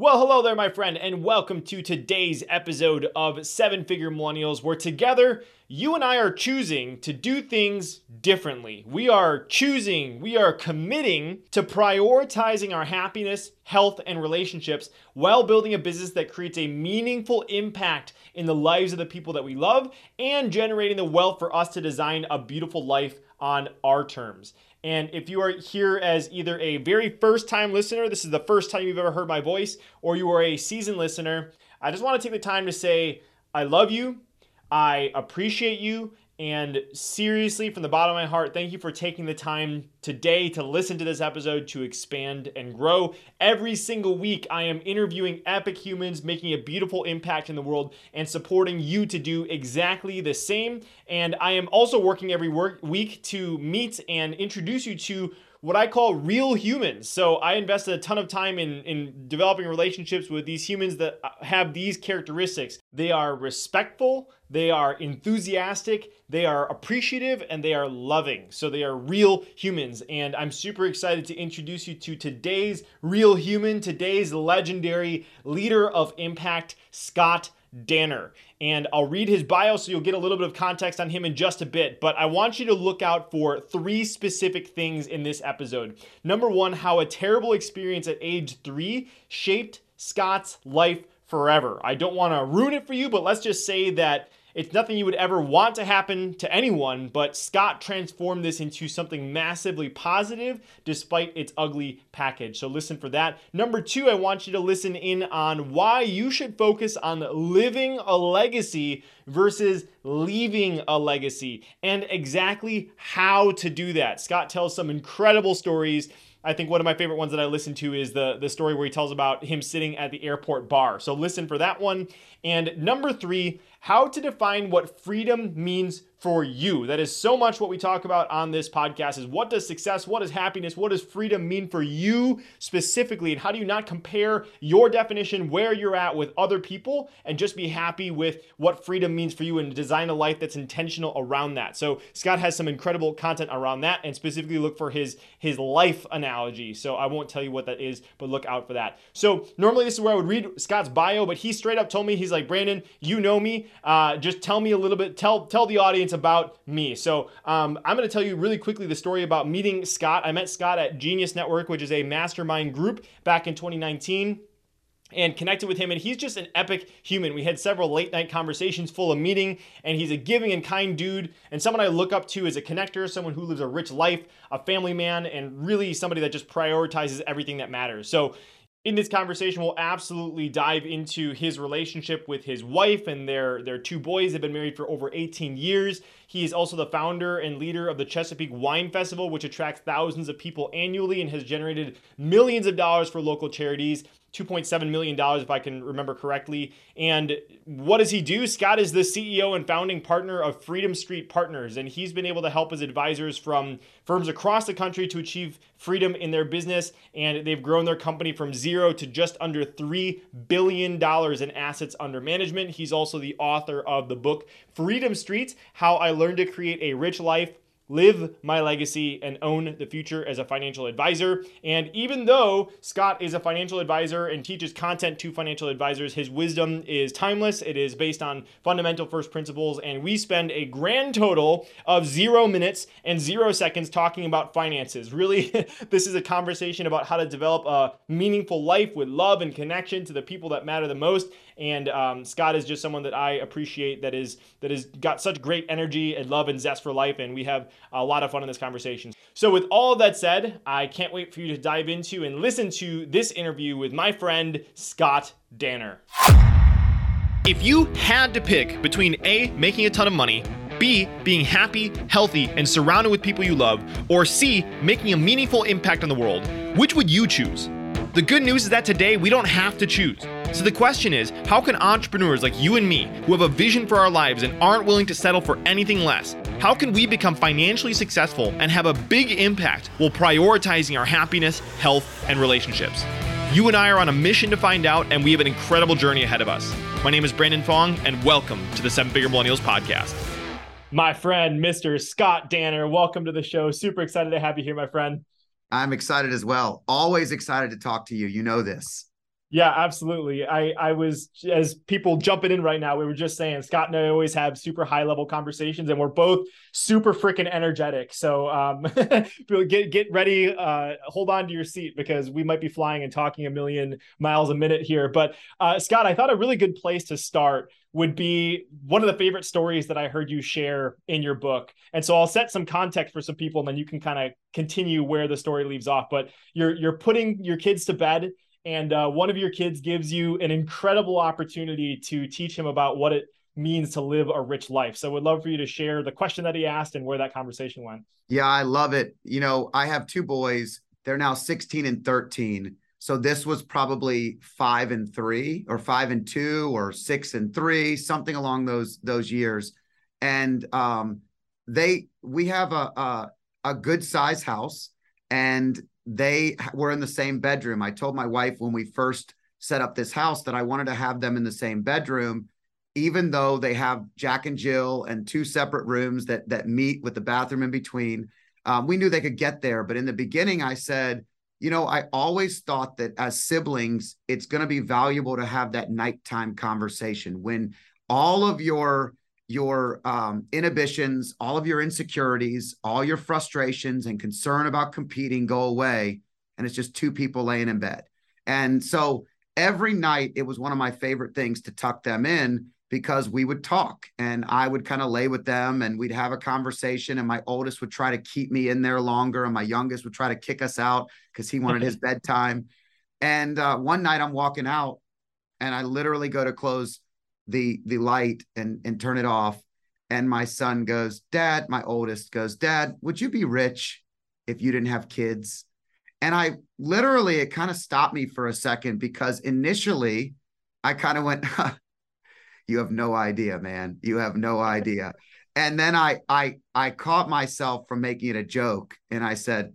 Well, hello there, my friend, and welcome to today's episode of Seven Figure Millennials, where together you and I are choosing to do things differently. We are choosing, we are committing to prioritizing our happiness, health, and relationships while building a business that creates a meaningful impact in the lives of the people that we love and generating the wealth for us to design a beautiful life on our terms. And if you are here as either a very first time listener, this is the first time you've ever heard my voice, or you are a seasoned listener, I just want to take the time to say, I love you, I appreciate you, and seriously, from the bottom of my heart, thank you for taking the time today to listen to this episode to expand and grow. Every single week, I am interviewing epic humans, making a beautiful impact in the world, and supporting you to do exactly the same. And I am also working every work week to meet and introduce you to what I call real humans. So I invested a ton of time in, in developing relationships with these humans that uh, have these characteristics. They are respectful, they are enthusiastic, they are appreciative, and they are loving. So they are real humans. And I'm super excited to introduce you to today's real human, today's legendary leader of impact, Scott Danner. And I'll read his bio so you'll get a little bit of context on him in just a bit. But I want you to look out for three specific things in this episode. Number one, how a terrible experience at age three shaped Scott's life forever. I don't want to ruin it for you, but let's just say that it's nothing you would ever want to happen to anyone, but Scott transformed this into something massively positive despite its ugly package. So listen for that. Number two, I want you to listen in on why you should focus on living a legacy versus leaving a legacy and exactly how to do that. Scott tells some incredible stories I think one of my favorite ones that I listen to is the the story where he tells about him sitting at the airport bar. So listen for that one. And number 3, how to define what freedom means for you. That is so much what we talk about on this podcast is what does success, what is happiness, what does freedom mean for you specifically and how do you not compare your definition where you're at with other people and just be happy with what freedom means for you and design a life that's intentional around that. So Scott has some incredible content around that and specifically look for his his life analogy. So I won't tell you what that is, but look out for that. So normally this is where I would read Scott's bio, but he straight up told me he's like, "Brandon, you know me. Uh, just tell me a little bit tell tell the audience about me. So um, I'm going to tell you really quickly the story about meeting Scott. I met Scott at Genius Network, which is a mastermind group back in 2019 and connected with him and he's just an epic human we had several late night conversations full of meeting and he's a giving and kind dude and someone i look up to as a connector someone who lives a rich life a family man and really somebody that just prioritizes everything that matters so in this conversation we'll absolutely dive into his relationship with his wife and their their two boys. Have been married for over 18 years. He is also the founder and leader of the chesapeake wine festival which attracts thousands of people annually and has generated millions of dollars for local charities $2.7 million, if I can remember correctly. And what does he do? Scott is the CEO and founding partner of Freedom Street Partners, and he's been able to help his advisors from firms across the country to achieve freedom in their business. And they've grown their company from zero to just under $3 billion in assets under management. He's also the author of the book Freedom Streets How I Learned to Create a Rich Life live my legacy and own the future as a financial advisor. And even though Scott is a financial advisor and teaches content to financial advisors, his wisdom is timeless. It is based on fundamental first principles. And we spend a grand total of zero minutes and zero seconds talking about finances. Really, this is a conversation about how to develop a meaningful life with love and connection to the people that matter the most. And um, Scott is just someone that I appreciate that is that has got such great energy and love and zest for life. And we have a lot of fun in this conversation. So, with all that said, I can't wait for you to dive into and listen to this interview with my friend Scott Danner. If you had to pick between A, making a ton of money, B, being happy, healthy, and surrounded with people you love, or C, making a meaningful impact on the world, which would you choose? The good news is that today we don't have to choose. So the question is how can entrepreneurs like you and me, who have a vision for our lives and aren't willing to settle for anything less, how can we become financially successful and have a big impact while prioritizing our happiness, health, and relationships? You and I are on a mission to find out, and we have an incredible journey ahead of us. My name is Brandon Fong, and welcome to the Seven Figure Millennials Podcast. My friend, Mr. Scott Danner, welcome to the show. Super excited to have you here, my friend. I'm excited as well. Always excited to talk to you. You know this. Yeah, absolutely. I I was as people jumping in right now, we were just saying Scott and I always have super high level conversations, and we're both super freaking energetic. So um, get get ready, uh, hold on to your seat because we might be flying and talking a million miles a minute here. But uh, Scott, I thought a really good place to start would be one of the favorite stories that I heard you share in your book. And so I'll set some context for some people, and then you can kind of continue where the story leaves off. But you're you're putting your kids to bed and uh, one of your kids gives you an incredible opportunity to teach him about what it means to live a rich life. So, would love for you to share the question that he asked and where that conversation went. Yeah, I love it. You know, I have two boys. They're now 16 and 13. So this was probably five and three, or five and two, or six and three, something along those those years. And um, they, we have a a, a good size house, and they were in the same bedroom. I told my wife when we first set up this house that I wanted to have them in the same bedroom, even though they have Jack and Jill and two separate rooms that that meet with the bathroom in between. Um, we knew they could get there, but in the beginning, I said, you know, I always thought that as siblings, it's going to be valuable to have that nighttime conversation when all of your your um, inhibitions, all of your insecurities, all your frustrations and concern about competing go away. And it's just two people laying in bed. And so every night, it was one of my favorite things to tuck them in because we would talk and I would kind of lay with them and we'd have a conversation. And my oldest would try to keep me in there longer. And my youngest would try to kick us out because he wanted his bedtime. And uh, one night I'm walking out and I literally go to close the the light and and turn it off. And my son goes dad my oldest goes dad would you be rich if you didn't have kids? And i literally it kind of stopped me for a second because initially i kind of went you have no idea man. You have no idea. And then i i i caught myself from making it a joke and i said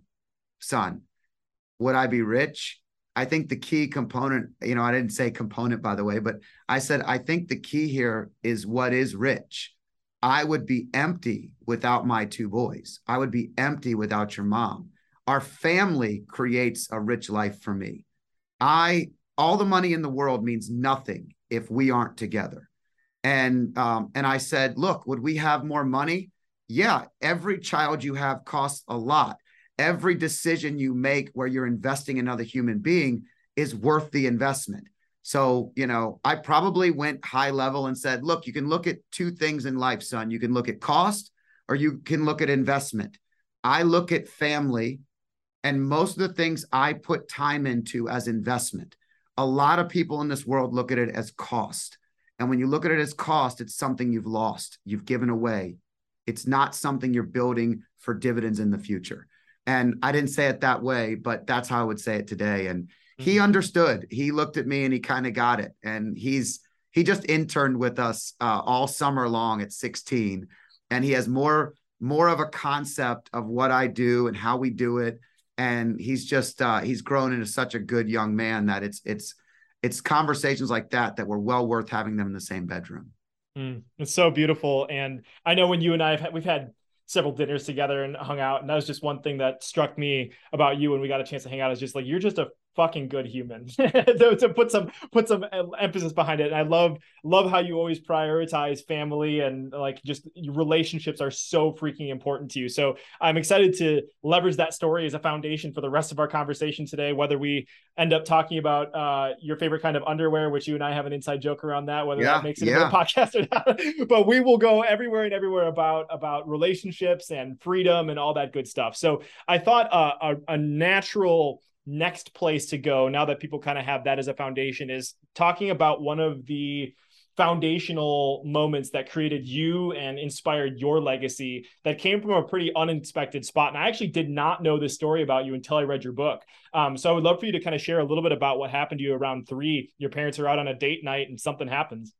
son would i be rich I think the key component, you know, I didn't say component by the way, but I said, I think the key here is what is rich. I would be empty without my two boys. I would be empty without your mom. Our family creates a rich life for me. I, all the money in the world means nothing if we aren't together. And, um, and I said, look, would we have more money? Yeah, every child you have costs a lot every decision you make where you're investing another human being is worth the investment. So, you know, I probably went high level and said, look, you can look at two things in life, son. You can look at cost or you can look at investment. I look at family and most of the things I put time into as investment. A lot of people in this world look at it as cost. And when you look at it as cost, it's something you've lost, you've given away. It's not something you're building for dividends in the future. And I didn't say it that way, but that's how I would say it today. And mm-hmm. he understood. He looked at me and he kind of got it. And he's he just interned with us uh, all summer long at 16, and he has more more of a concept of what I do and how we do it. And he's just uh, he's grown into such a good young man that it's it's it's conversations like that that were well worth having them in the same bedroom. Mm, it's so beautiful, and I know when you and I have we've had several dinners together and hung out. And that was just one thing that struck me about you when we got a chance to hang out is just like you're just a fucking good human. To, to, put some put some emphasis behind it and i love love how you always prioritize family and like just relationships are so freaking important to you. So i'm excited to leverage that story as a foundation for the rest of our conversation today whether we end up talking about uh, your favorite kind of underwear which you and i have an inside joke around that whether yeah, that makes it yeah. a podcast or not. But we will go everywhere and everywhere about about relationships and freedom and all that good stuff. So i thought uh, a, a natural next place to go now that people kind of have that as a foundation is talking about one of the foundational moments that created you and inspired your legacy that came from a pretty unexpected spot. And I actually did not know this story about you until I read your book. Um, so I would love for you to kind of share a little bit about what happened to you around three. Your parents are out on a date night and something happens.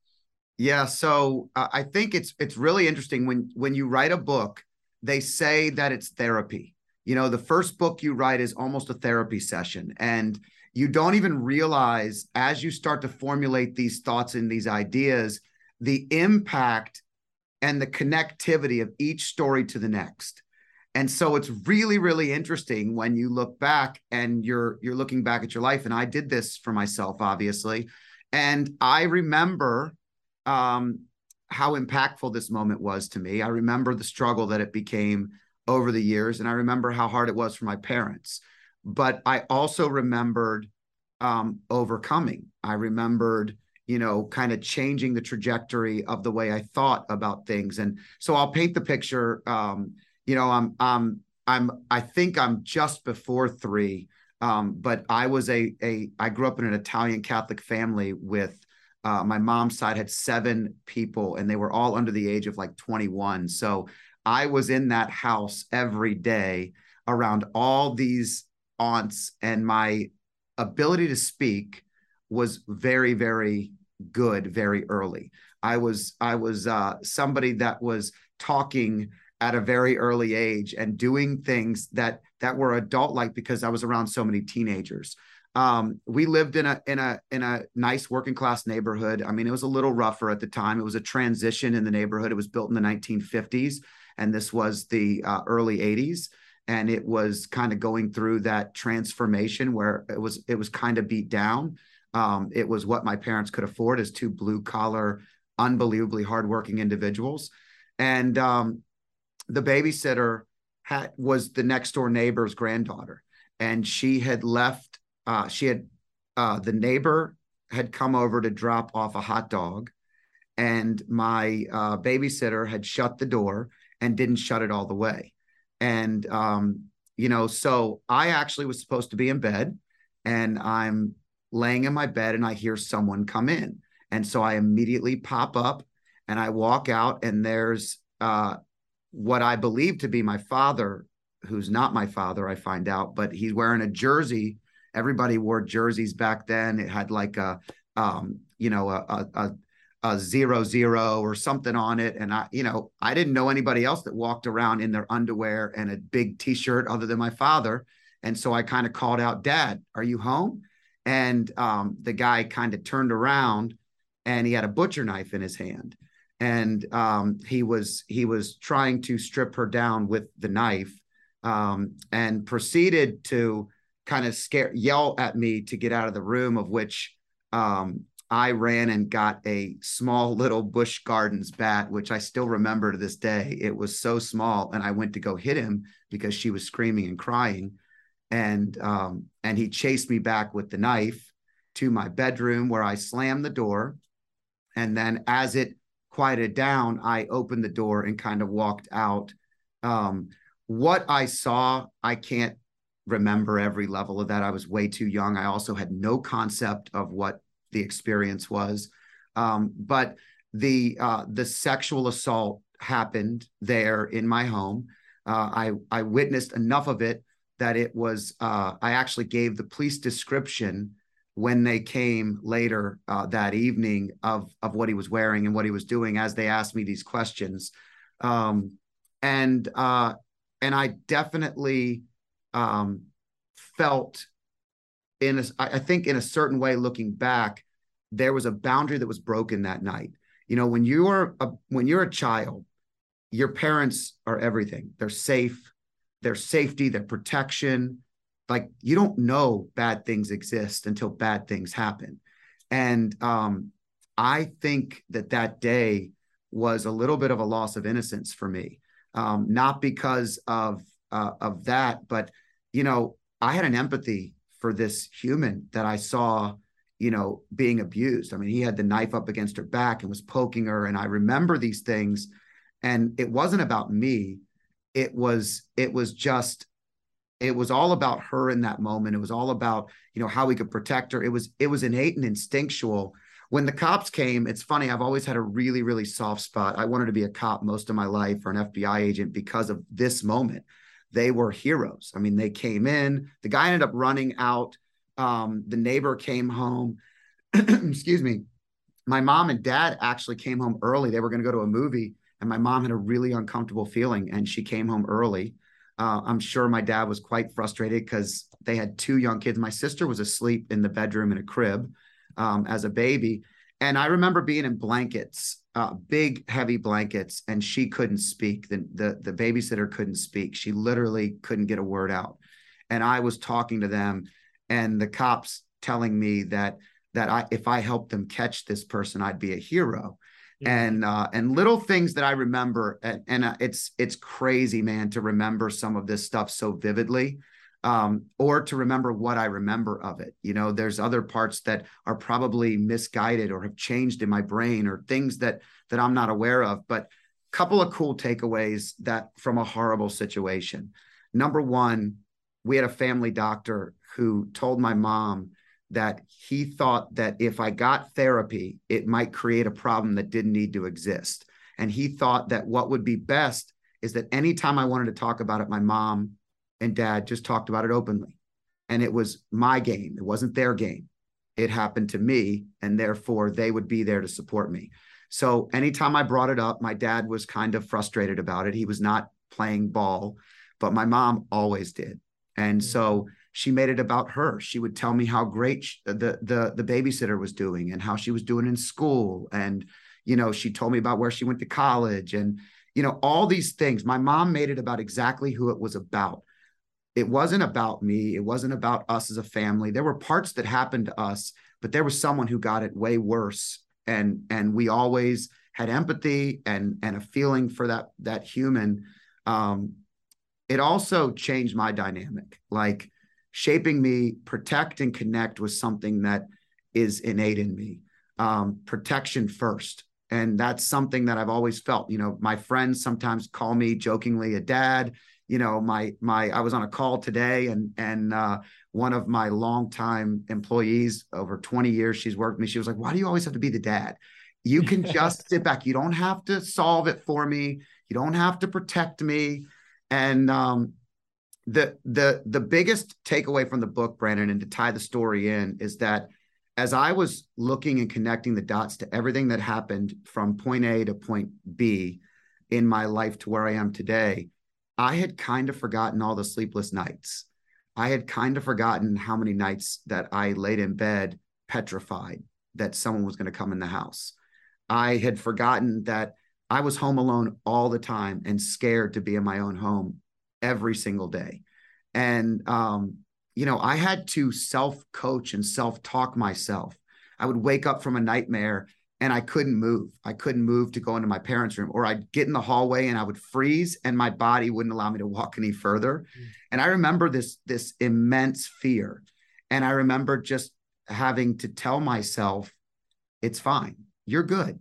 Yeah, so uh, I think it's it's really interesting when when you write a book, they say that it's therapy you know the first book you write is almost a therapy session and you don't even realize as you start to formulate these thoughts and these ideas the impact and the connectivity of each story to the next. And so it's really really interesting when you look back and you're you're looking back at your life and i did this for myself obviously and i remember um, how impactful this moment was to me. I remember the struggle that it became over the years and i remember how hard it was for my parents but i also remembered um, overcoming i remembered you know kind of changing the trajectory of the way i thought about things and so i'll paint the picture um, you know, I'm I'm I'm I think I'm just before three. Um, but I was a a I grew up in an Italian Catholic family with uh, my mom's side had seven people and they were all under the age of like 21. So I was in that house every day around all these aunts and my ability to speak was very very good very early. I was I was uh, somebody that was talking at a very early age and doing things that that were adult like because I was around so many teenagers. Um, we lived in a in a in a nice working class neighborhood. I mean, it was a little rougher at the time. It was a transition in the neighborhood. It was built in the 1950s, and this was the uh, early 80s, and it was kind of going through that transformation where it was it was kind of beat down. Um, it was what my parents could afford as two blue collar, unbelievably hardworking individuals, and um, the babysitter had was the next door neighbor's granddaughter, and she had left. Uh, she had uh, the neighbor had come over to drop off a hot dog, and my uh, babysitter had shut the door and didn't shut it all the way, and um, you know, so I actually was supposed to be in bed, and I'm laying in my bed, and I hear someone come in, and so I immediately pop up, and I walk out, and there's uh, what I believe to be my father, who's not my father, I find out, but he's wearing a jersey. Everybody wore jerseys back then. It had like a, um, you know, a, a, a zero zero or something on it. And I, you know, I didn't know anybody else that walked around in their underwear and a big t-shirt other than my father. And so I kind of called out, Dad, are you home? And um, the guy kind of turned around and he had a butcher knife in his hand and um, he was he was trying to strip her down with the knife um, and proceeded to kind of scare yell at me to get out of the room of which um, I ran and got a small little Busch Gardens bat, which I still remember to this day. It was so small, and I went to go hit him because she was screaming and crying, and um, and he chased me back with the knife to my bedroom where I slammed the door, and then as it quieted down, I opened the door and kind of walked out. Um, what I saw, I can't remember every level of that. I was way too young. I also had no concept of what the experience was. Um, but the uh, the sexual assault happened there in my home. Uh, I I witnessed enough of it that it was uh, I actually gave the police description when they came later uh, that evening of of what he was wearing and what he was doing as they asked me these questions um, and uh, and I definitely um, felt in a, I think in a certain way looking back there was a boundary that was broken that night. You know when you're a when you're a child your parents are everything. They're safe. Their safety their protection. Like you don't know bad things exist until bad things happen. And um, i think that that day was a little bit of a loss of innocence for me. Um, not because of uh, of that but you know i had an empathy for this human that i saw you know being abused i mean he had the knife up against her back and was poking her and i remember these things and it wasn't about me it was it was just it was all about her in that moment. It was all about, you know, how we could protect her. It was it was innate and instinctual. When the cops came, it's funny, I've always had a really, really soft spot. I wanted to be a cop most of my life or an FBI agent because of this moment. They were heroes. I mean, they came in, the guy ended up running out. Um, the neighbor came home. Excuse me. My mom and dad actually came home early. They were going to go to a movie, and my mom had a really uncomfortable feeling, and she came home early uh, I'm sure my dad was quite frustrated because they had two young kids. My sister was asleep in the bedroom in a crib um, as a baby. And I remember being in blankets uh, big heavy blankets and she couldn't speak. The, the the babysitter couldn't speak. She literally couldn't get a word out. And i was talking to them and the cops telling me that that i if i helped them catch this person i'd be a hero. Mm-hmm. and uh and little things that i remember and, and uh, it's it's crazy man to remember some of this stuff so vividly um, or to remember what I remember of it. You know, there's other parts that are probably misguided or have changed in my brain or things that that I'm not aware of. But a couple of cool takeaways that from a horrible situation. Number one, we had a family doctor who told my mom that he thought that if I got therapy, it might create a problem that didn't need to exist. And he thought that what would be best is that anytime I wanted to talk about it, my mom and dad just talked about it openly. And it was my game, it wasn't their game. It happened to me, and therefore they would be there to support me. So anytime I brought it up, my dad was kind of frustrated about it. He was not playing ball, but my mom always did. And mm-hmm. so she made it about her. She would tell me how great she, the the the babysitter was doing and how she was doing in school and you know, she told me about where she went to college and you know, all these things. My mom made it about exactly who it was about it wasn't about me. It wasn't about us as a family. There were parts that happened to us, but there was someone who got it way worse. And and we always had empathy and and a feeling for that that human. Um, it also changed my dynamic, like shaping me. Protect and connect was something that is innate in me. Um, protection first. And that's something that I've always felt. You know, my friends sometimes call me jokingly a dad you know my my i was on a call today and and uh, one of my longtime employees over 20 years she's worked with me she was like why do you always have to be the dad? You can just sit back. You don't have to solve it for me. You don't have to protect me. And um, the the the biggest takeaway from the book brandon and to tie the story in is that as i was looking and connecting the dots to everything that happened from point a to point b in my life to where i am today I had kind of forgotten all the sleepless nights. I had kind of forgotten how many nights that I laid in bed petrified that someone was going to come in the house. I had forgotten that I was home alone all the time and scared to be in my own home every single day. And, um, you know, I had to self coach and self talk myself. I would wake up from a nightmare and I couldn't move. I couldn't move to go into my parents' room, or I'd get in the hallway and I would freeze, and my body wouldn't allow me to walk any further. Mm. And I remember this this immense fear, and I remember just having to tell myself, "It's fine. You're good.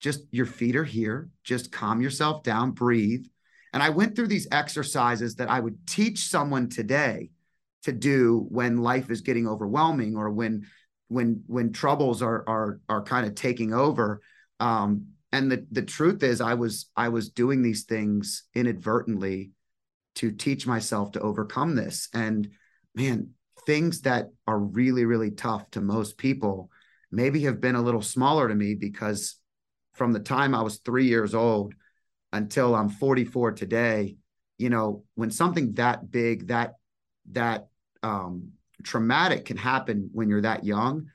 Just your feet are here. Just calm yourself down, breathe." And I went through these exercises that I would teach someone today to do when life is getting overwhelming or when when when troubles are are are kind of taking over um and the the truth is i was i was doing these things inadvertently to teach myself to overcome this. And man things that are really really tough to most people maybe have been a little smaller to me because from the time i was 3 years old until i'm 44 today you know when something that big that that um traumatic can happen when you're that young,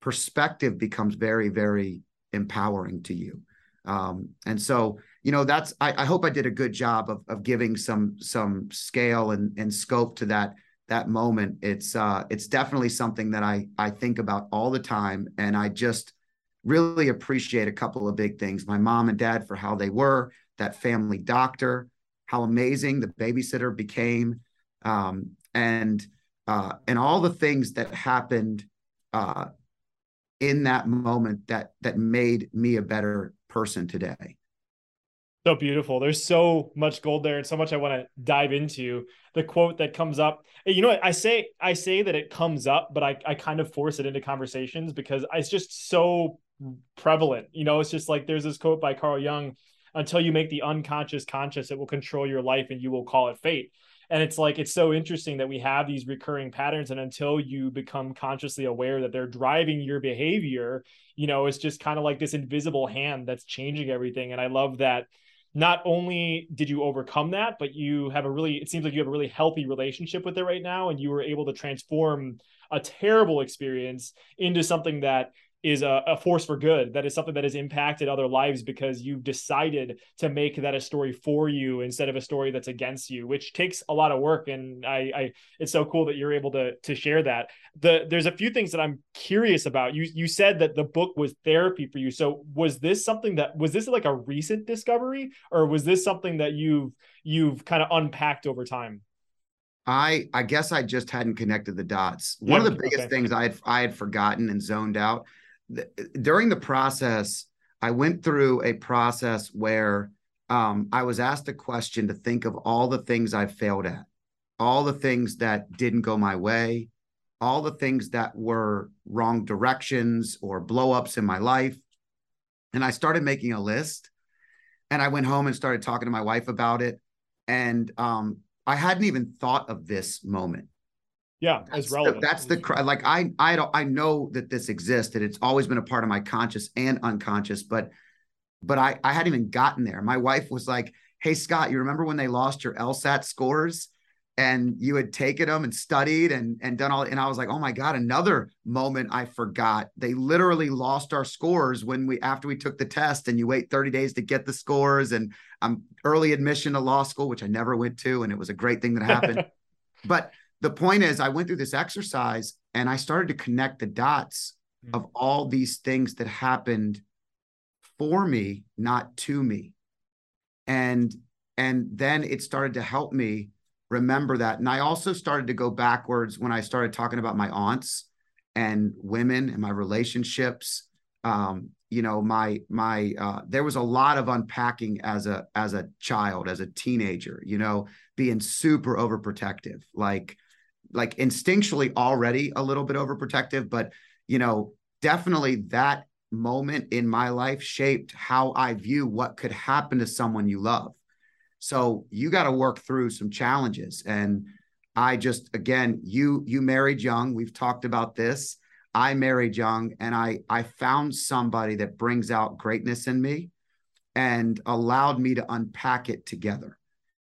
perspective becomes very, very empowering to you. Um, and so, you know, that's I, I, hope I did a good job of of giving some some scale and and scope to that that moment. It's uh it's definitely something that I I think about all the time. And I just really appreciate a couple of big things. My mom and dad for how they were, that family doctor, how amazing the babysitter became. Um, and uh, and all the things that happened uh, in that moment that that made me a better person today. So beautiful. There's so much gold there and so much I want to dive into. The quote that comes up, you know, I say I say that it comes up, but I, I kind of force it into conversations because it's just so prevalent. You know, it's just like there's this quote by Carl Jung, until you make the unconscious conscious, it will control your life and you will call it fate and it's like it's so interesting that we have these recurring patterns and until you become consciously aware that they're driving your behavior you know it's just kind of like this invisible hand that's changing everything. And i love that not only did you overcome that but you have a really it seems like you have a really healthy relationship with it right now and you were able to transform a terrible experience into something that is a, a, force for good. That is something that has impacted other lives because you've decided to make that a story for you instead of a story that's against you which takes a lot of work. And i, I it's so cool that you're able to to share that. The there's a few things that i'm curious about. You you said that the book was therapy for you. So was this something that was this like a recent discovery or was this something that you've you've kind of unpacked over time? I I guess I just hadn't connected the dots. One of the biggest okay. things I had I had forgotten and zoned out during the process. I went through a process where um, I was asked a question to think of all the things I failed at, all the things that didn't go my way, all the things that were wrong directions or blowups in my life, and I started making a list. And I went home and started talking to my wife about it. And um, I hadn't even thought of this moment. Yeah, that's as relevant. The, that's the like I I don't I know that this existed. It's always been a part of my conscious and unconscious, but but I I hadn't even gotten there. My wife was like, "Hey Scott, you remember when they lost your LSAT scores?" and you had taken them and studied and and done all and I was like, "Oh my god, another moment I forgot. They literally lost our scores when we after we took the test and you wait 30 days to get the scores and I'm early admission to law school which I never went to and it was a great thing that happened." but the point is I went through this exercise and I started to connect the dots mm-hmm. of all these things that happened for me, not to me. And and then it started to help me remember that. And I also started to go backwards when I started talking about my aunts and women and my relationships. Um, you know, my my uh, there was a lot of unpacking as a as a child, as a teenager. You know, being super overprotective, like like instinctually already a little bit overprotective, but you know, definitely that moment in my life shaped how I view what could happen to someone you love. So you got to work through some challenges. And I just again, you you married young. We've talked about this. I married young and I I found somebody that brings out greatness in me and allowed me to unpack it together.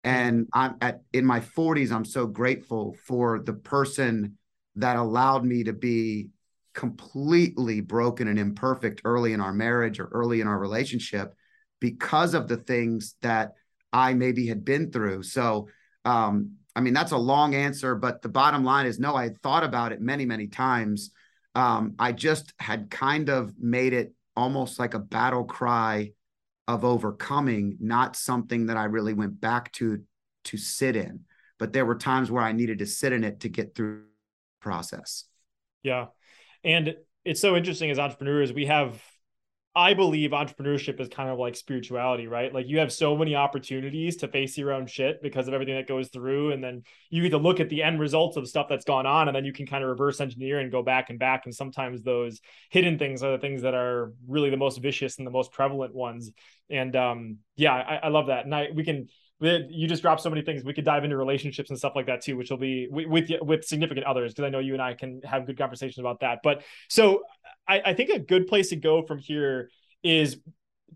And I'm at in my 40s, I'm so grateful for the person that allowed me to be completely broken and imperfect early in our marriage or early in our relationship because of the things that I maybe had been through. So, um, I mean, that's a long answer, but the bottom line is no, I had thought about it many, many times. Um, I just had kind of made it almost like a battle cry of overcoming, not something that I really went back to to sit in. But there were times where I needed to sit in it to get through process. Yeah. And it's so interesting as entrepreneurs, we have I believe entrepreneurship is kind of like spirituality, right? Like you have so many opportunities to face your own shit because of everything that goes through. And then you get to look at the end results of stuff that's gone on. And then you can kind of reverse engineer and go back and back. And sometimes those hidden things are the things that are really the most vicious and the most prevalent ones. And um, yeah, I, I love that. And I, we can, you just dropped so many things. We could dive into relationships and stuff like that too, which will be with with significant others because I know you and I can have good conversations about that. But so I, I think a good place to go from here is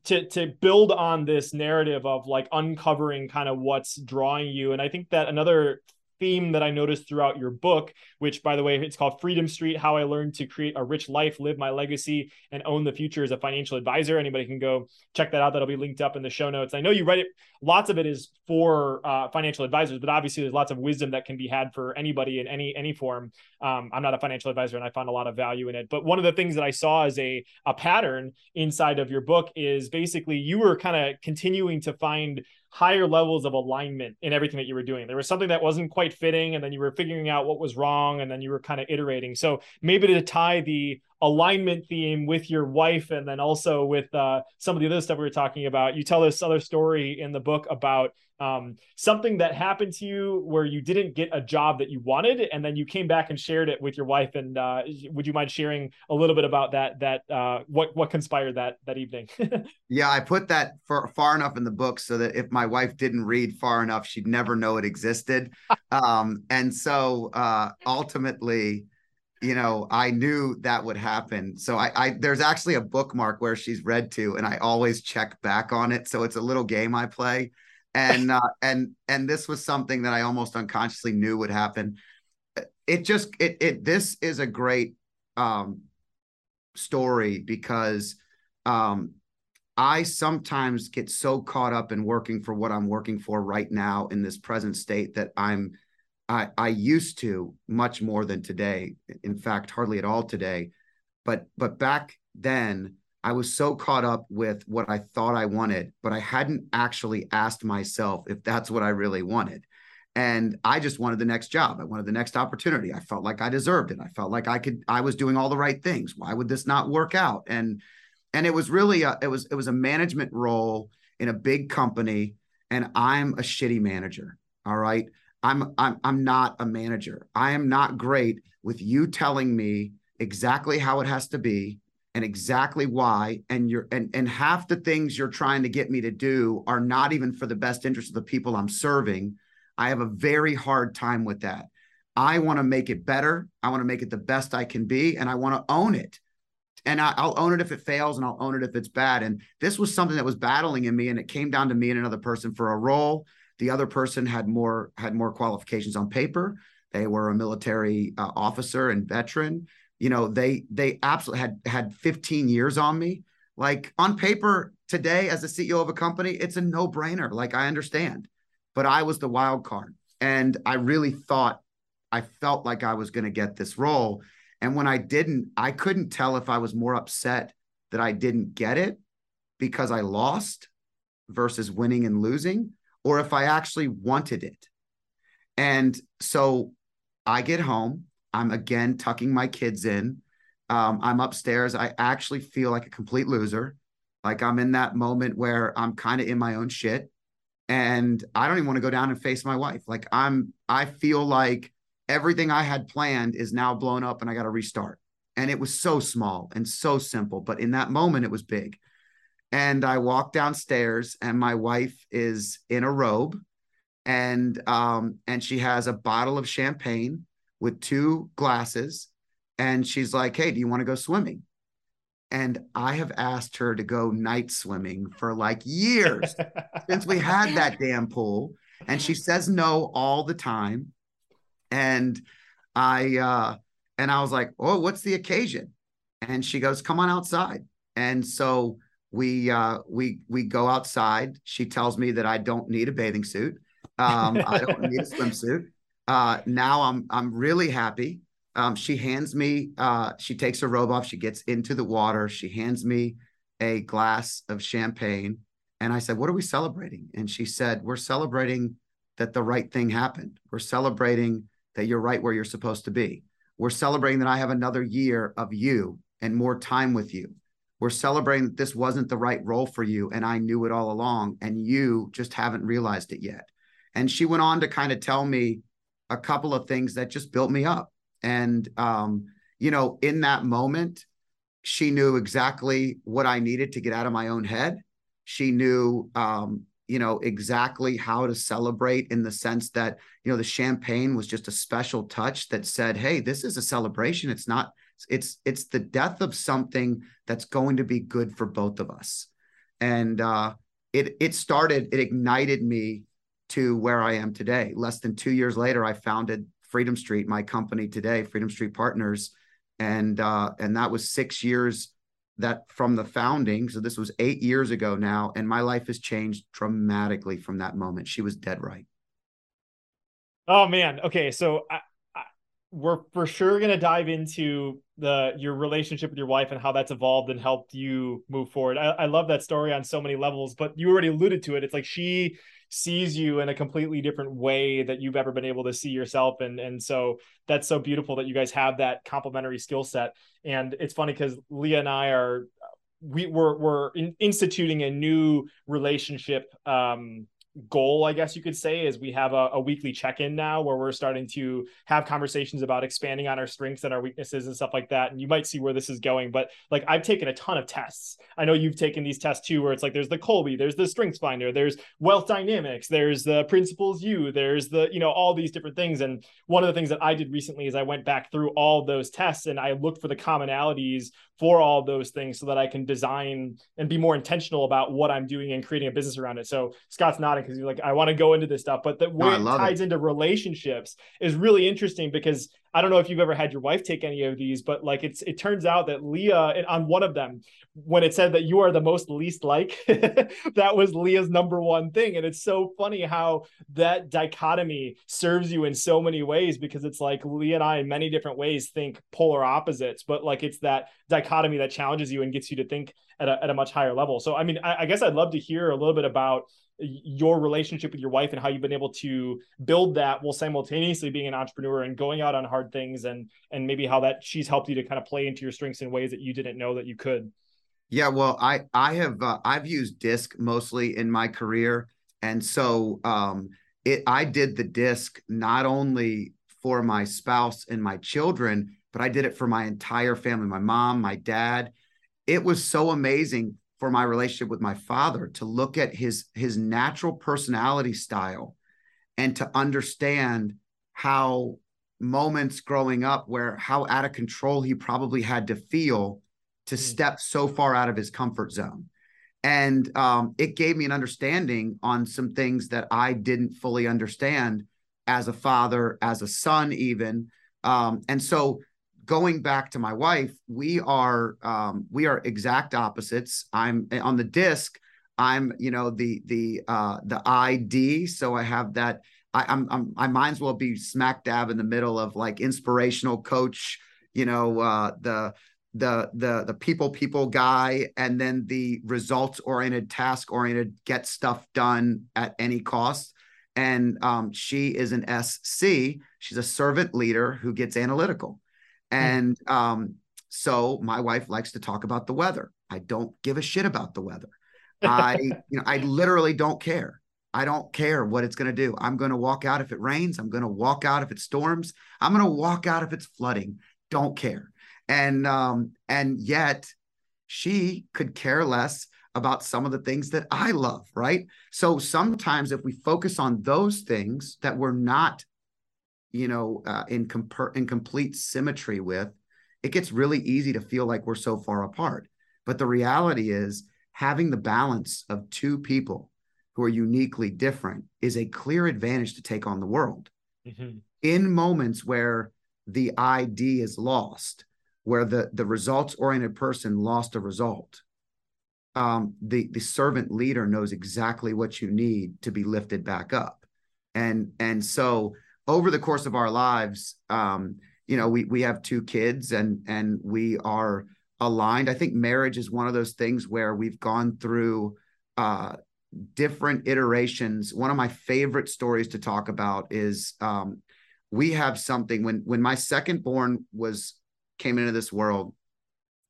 to to build on this narrative of like uncovering kind of what's drawing you and i think that another theme that I noticed throughout your book, which by the way, it's called Freedom Street, how I learned to create a rich life, live my legacy, and own the future as a financial advisor. Anybody can go check that out. That'll be linked up in the show notes. I know you write it, lots of it is for uh, financial advisors, but obviously there's lots of wisdom that can be had for anybody in any any form. Um, I'm not a financial advisor and I found a lot of value in it. But one of the things that I saw as a, a pattern inside of your book is basically you were kind of continuing to find higher levels of alignment in everything that you were doing. There was something that wasn't quite fitting, and then you were figuring out what was wrong, and then you were kind of iterating. So maybe to tie the alignment theme with your wife and then also with uh, some of the other stuff we were talking about. You tell this other story in the book about um, something that happened to you where you didn't get a job that you wanted and then you came back and shared it with your wife and uh, would you mind sharing a little bit about that that uh, what what conspired that that evening? Yeah i put that for, far enough in the book so that if my wife didn't read far enough she'd never know it existed. Um, and so uh, ultimately you know, I knew that would happen. So I, I there's actually a bookmark where she's read to, and I always check back on it. So it's a little game I play, and uh, and and this was something that I almost unconsciously knew would happen. It just it it this is a great um story because um, I sometimes get so caught up in working for what I'm working for right now in this present state that I'm I, I used to much more than today. In fact, hardly at all today. But but back then, I was so caught up with what I thought I wanted, but I hadn't actually asked myself if that's what I really wanted. And I just wanted the next job. I wanted the next opportunity. I felt like I deserved it. I felt like I could. I was doing all the right things. Why would this not work out? And and it was really a, it was it was a management role in a big company, and I'm a shitty manager. All right. I'm I'm I'm not a manager. I am not great with you telling me exactly how it has to be and exactly why and you're and and half the things you're trying to get me to do are not even for the best interest of the people I'm serving. I have a very hard time with that. I want to make it better. I want to make it the best I can be and I want to own it. And I, will own it if it fails and I'll own it if it's bad. And this was something that was battling in me and it came down to me and another person for a role the other person had more had more qualifications on paper. They were a military uh, officer and veteran. You know, they they absolutely had had 15 years on me. Like on paper today, as a CEO of a company, it's a no brainer. Like I understand, but I was the wild card, and I really thought I felt like I was going to get this role. And when I didn't, I couldn't tell if I was more upset that I didn't get it because I lost versus winning and losing or if I actually wanted it. And so I get home. I'm again tucking my kids in. Um, I'm upstairs. I actually feel like a complete loser. Like I'm in that moment where I'm kind of in my own shit. And I don't even want to go down and face my wife. Like I'm, I feel like everything I had planned is now blown up and I got to restart. And it was so small and so simple. But in that moment, it was big. And I walk downstairs, and my wife is in a robe, and um, and she has a bottle of champagne with two glasses, and she's like, "Hey, do you want to go swimming?" And I have asked her to go night swimming for like years since we had that damn pool, and she says no all the time. And I uh, and I was like, "Oh, what's the occasion?" And she goes, "Come on outside." And so we uh, we we go outside. She tells me that I don't need a bathing suit. Um, I don't need a swimsuit. Uh, now I'm I'm really happy. Um, she hands me. Uh, she takes her robe off. She gets into the water. She hands me a glass of champagne, and I said, "What are we celebrating?" And she said, "We're celebrating that the right thing happened. We're celebrating that you're right where you're supposed to be. We're celebrating that I have another year of you and more time with you." We're celebrating that this wasn't the right role for you and i knew it all along and you just haven't realized it yet. And she went on to kind of tell me a couple of things that just built me up. And um, you know in that moment she knew exactly what i needed to get out of my own head. She knew um, you know exactly how to celebrate in the sense that you know the champagne was just a special touch that said hey this is a celebration. It's not it's it's the death of something that's going to be good for both of us. And uh, it it started, it ignited me to where I am today. Less than two years later, I founded Freedom Street, my company today, Freedom Street Partners, and uh, and that was six years that from the founding. So this was eight years ago now, and my life has changed dramatically from that moment. She was dead right. Oh man. Okay, so we're for sure gonna dive into the your relationship with your wife and how that's evolved and helped you move forward. I, I love that story on so many levels, but you already alluded to it. It's like she sees you in a completely different way that you've ever been able to see yourself and and so that's so beautiful that you guys have that complementary skill set and it's funny because leah and i are we we're, we're in, instituting a new relationship um goal, I guess you could say, is we have a, a weekly check in now where we're starting to have conversations about expanding on our strengths and our weaknesses and stuff like that. And you might see where this is going. But like I've taken a ton of tests. I know you've taken these tests too, where it's like there's the Kolbe, there's the Strengths Finder, there's Wealth Dynamics, there's the Principles U, there's the, you know, all these different things. And one of the things that I did recently is I went back through all those tests and I looked for the commonalities for all those things so that I can design and be more intentional about what I'm doing and creating a business around it. So Scott's nodding because you're like, I want to go into this stuff, but the way no, it ties it. into relationships is really interesting because I don't know if you've ever had your wife take any of these, but like it's it turns out that Leah on one of them, when it said that you are the most least like, that was Leah's number one thing. And it's so funny how that dichotomy serves you in so many ways because it's like Leah and I in many different ways think polar opposites, but like it's that dichotomy that challenges you and gets you to think at a, at a much higher level. So I mean, I, I guess I'd love to hear a little bit about your relationship with your wife and how you've been able to build that while simultaneously being an entrepreneur and going out on hard things and and maybe how that she's helped you to kind of play into your strengths in ways that you didn't know that you could. Yeah well i i have uh, i've used disc mostly in my career. And so um it i did the disc not only for my spouse and my children but i did it for my entire family my mom my dad. It was so amazing for my relationship with my father to look at his his natural personality style and to understand how moments growing up where how out of control he probably had to feel to mm. step so far out of his comfort zone and um, it gave me an understanding on some things that i didn't fully understand as a father as a son even um, and so going back to my wife, we are um, we are exact opposites. I'm on the disc. I'm you know the the uh, the ID, so I have that. I, I'm, I'm I might as well be smack dab in the middle of like inspirational coach. You know uh, the the the the people people guy and then the results oriented task oriented get stuff done at any cost and um, she is an sc she's a servant leader who gets analytical. And um, so my wife likes to talk about the weather. I don't give a shit about the weather. I, you know, I literally don't care. I don't care what it's going to do. I'm going to walk out if it rains. I'm going to walk out if it storms. I'm going to walk out if it's flooding. Don't care. And um, and yet she could care less about some of the things that I love, right? So sometimes if we focus on those things that we're not you know, uh, in, comp- in complete symmetry with, it gets really easy to feel like we're so far apart. But the reality is, having the balance of two people who are uniquely different is a clear advantage to take on the world. Mm-hmm. In moments where the ID is lost, where the, the results oriented person lost a result, um, the, the servant leader knows exactly what you need to be lifted back up. And, and so over the course of our lives, um, you know, we we have two kids and and we are aligned. I think marriage is one of those things where we've gone through uh, different iterations. One of my favorite stories to talk about is um, we have something when when my second born was came into this world.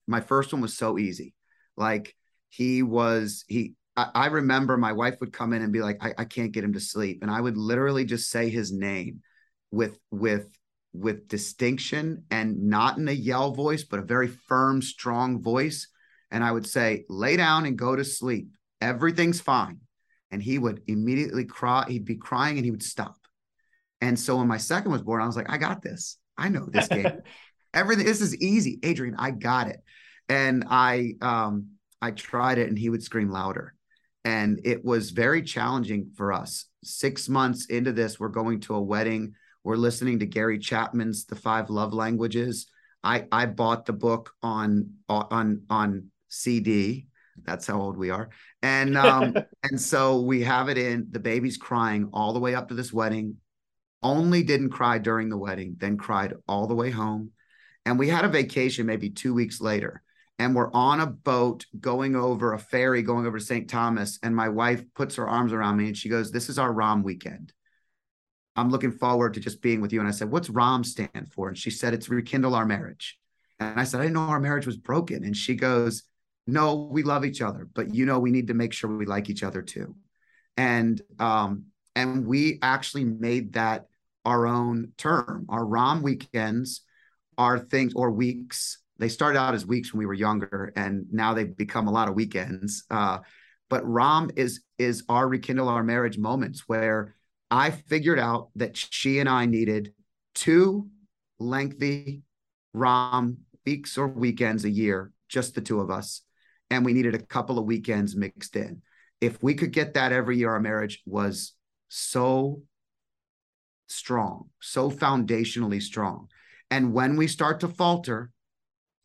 My first one was so easy, like he was he I, remember my wife would come in and be like, I, I can't get him to sleep. And I would literally just say his name with with with distinction and not in a yell voice, but a very firm, strong voice. And I would say, lay down and go to sleep. Everything's fine. And he would immediately cry. He'd be crying and he would stop. And so when my second was born, I was like, I got this. I know this game. Everything, this is easy. Adrian, I got it. And I um I tried it and he would scream louder and it was very challenging for us. Six months into this, we're going to a wedding. We're listening to Gary Chapman's The Five Love Languages. I I bought the book on on on CD. That's how old we are. And um and so we have it in. The baby's crying all the way up to this wedding. Only didn't cry during the wedding, then cried all the way home. And we had a vacation maybe two weeks later and we're on a boat going over a ferry going over to St. Thomas. And my wife puts her arms around me and she goes, This is our ROM weekend. I'm looking forward to just being with you. And I said, What's ROM stand for? And she said, It's rekindle our marriage. And I said, I didn't know our marriage was broken. And she goes, No, we love each other, but you know, we need to make sure we like each other too. And um, and we actually made that our own term. Our ROM weekends are things or weeks they started out as weeks when we were younger, and now they've become a lot of weekends. Uh, but Rom is is our rekindle our marriage moments where I figured out that she and I needed two lengthy Rom weeks or weekends a year, just the two of us, and we needed a couple of weekends mixed in. If we could get that every year, our marriage was so strong, so foundationally strong. And when we start to falter,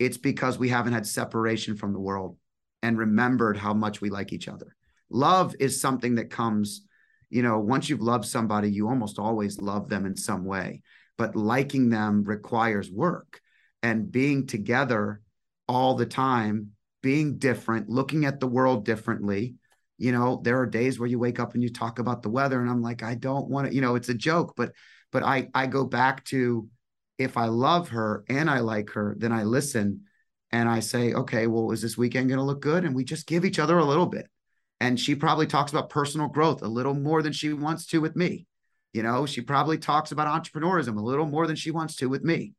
it's because we haven't had separation from the world and remembered how much we like each other. Love is something that comes, you know, once you've loved somebody, you almost always love them in some way. But liking them requires work and being together all the time, being different, looking at the world differently. You know, there are days where you wake up and you talk about the weather, and I'm like, I don't want to, you know, it's a joke, but but I I go back to if I love her and I like her, then I listen and I say, okay, well, is this weekend going to look good? And we just give each other a little bit. And she probably talks about personal growth a little more than she wants to with me. You know, she probably talks about entrepreneurism a little more than she wants to with me.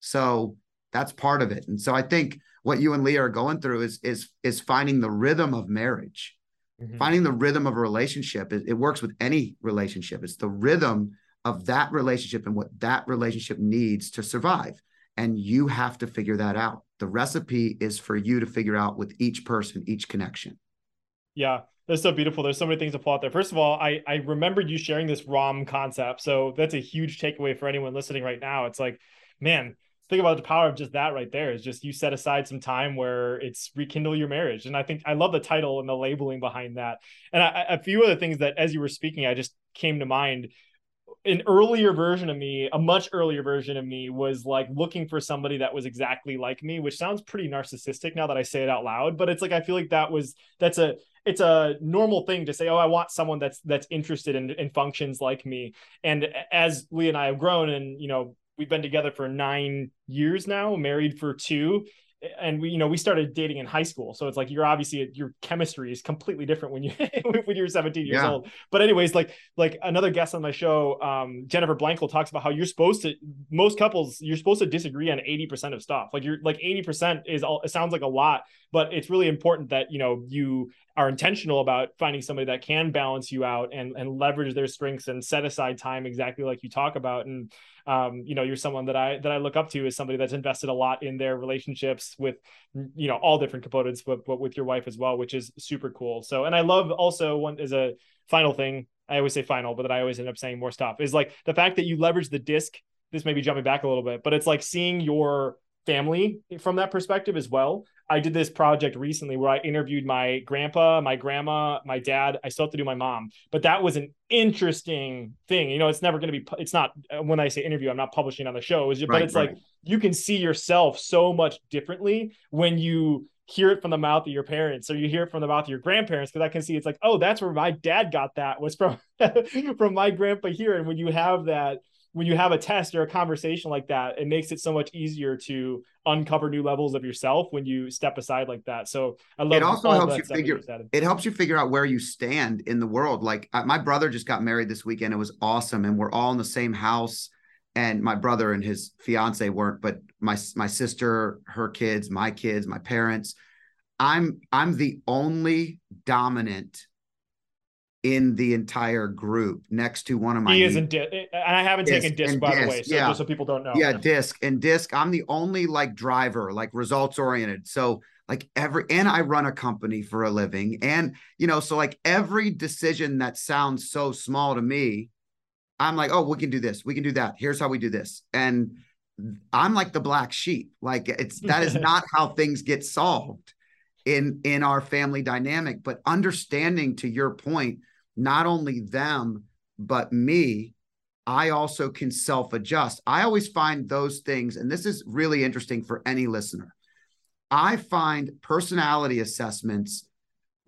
So that's part of it. And so I think what you and Leah are going through is is is finding the rhythm of marriage, mm-hmm. finding the rhythm of a relationship. It, it works with any relationship. It's the rhythm of that relationship and what that relationship needs to survive. And you have to figure that out. The recipe is for you to figure out with each person, each connection. Yeah, that's so beautiful. There's so many things to pull out there. First of all, I I remember you sharing this ROM concept, so that's a huge takeaway for anyone listening right now. It's like, man, think about the power of just that right there. Is just you set aside some time where it's rekindle your marriage, and I think I love the title and the labeling behind that. And I, a few other things that, as you were speaking, I just came to mind an earlier version of me, a much earlier version of me was like looking for somebody that was exactly like me, which sounds pretty narcissistic now that I say it out loud, but it's like I feel like that was that's a it's a normal thing to say, oh, I want someone that's that's interested in, in functions like me. And as Leah and I have grown and you know, we've been together for nine years now, married for two and we you know we started dating in high school. So it's like you're obviously your chemistry is completely different when you when you're 17 years yeah. old. But anyways like like another guest on my show um, jennifer blankel talks about how you're supposed to most couples you're supposed to disagree on 80% of stuff. Like you're like 80% is all it sounds like a lot but it's really important that you know you are intentional about finding somebody that can balance you out and and leverage their strengths and set aside time exactly like you talk about. And um, you know you're someone that i that i look up to as somebody that's invested a lot in their relationships with you know all different components but, but with your wife as well which is super cool. So and i love also one is a final thing i always say final but that i always end up saying more stuff is like the fact that you leverage the disc this may be jumping back a little bit but it's like seeing your family from that perspective as well I did this project recently where I interviewed my grandpa, my grandma, my dad. I still have to do my mom, but that was an interesting thing. You know, it's never going to be, it's not, uh, when I say interview, I'm not publishing on the show, it's just, right, but it's right. like you can see yourself so much differently when you hear it from the mouth of your parents or you hear it from the mouth of your grandparents because i can see it's like oh that's where my dad got that was from from my grandpa here and when you have that when you have a test or a conversation like that, it makes it so much easier to uncover new levels of yourself when you step aside like that. So I love it. Also helps you figure it helps you figure out where you stand in the world. Like uh, my brother just got married this weekend. It was awesome, and we're all in the same house. And my brother and his fiance weren't, but my my sister, her kids, my kids, my parents. I'm I'm the only dominant in the entire group next to one of my. He isn't, di- eh, eh, and I haven't disc taken disc by disc, the way, so yeah. just so people don't know. Yeah, disc and disc. I'm the only like driver, like results oriented. So like every, and I run a company for a living, and you know, so like every decision that sounds so small to me, I'm like, oh, we can do this, we can do that. Here's how we do this, and I'm like the black sheep. Like it's that is not how things get solved in in our family dynamic. But understanding to your point not only them, but me, I also can self adjust. I always find those things, and this is really interesting for any listener. I find personality assessments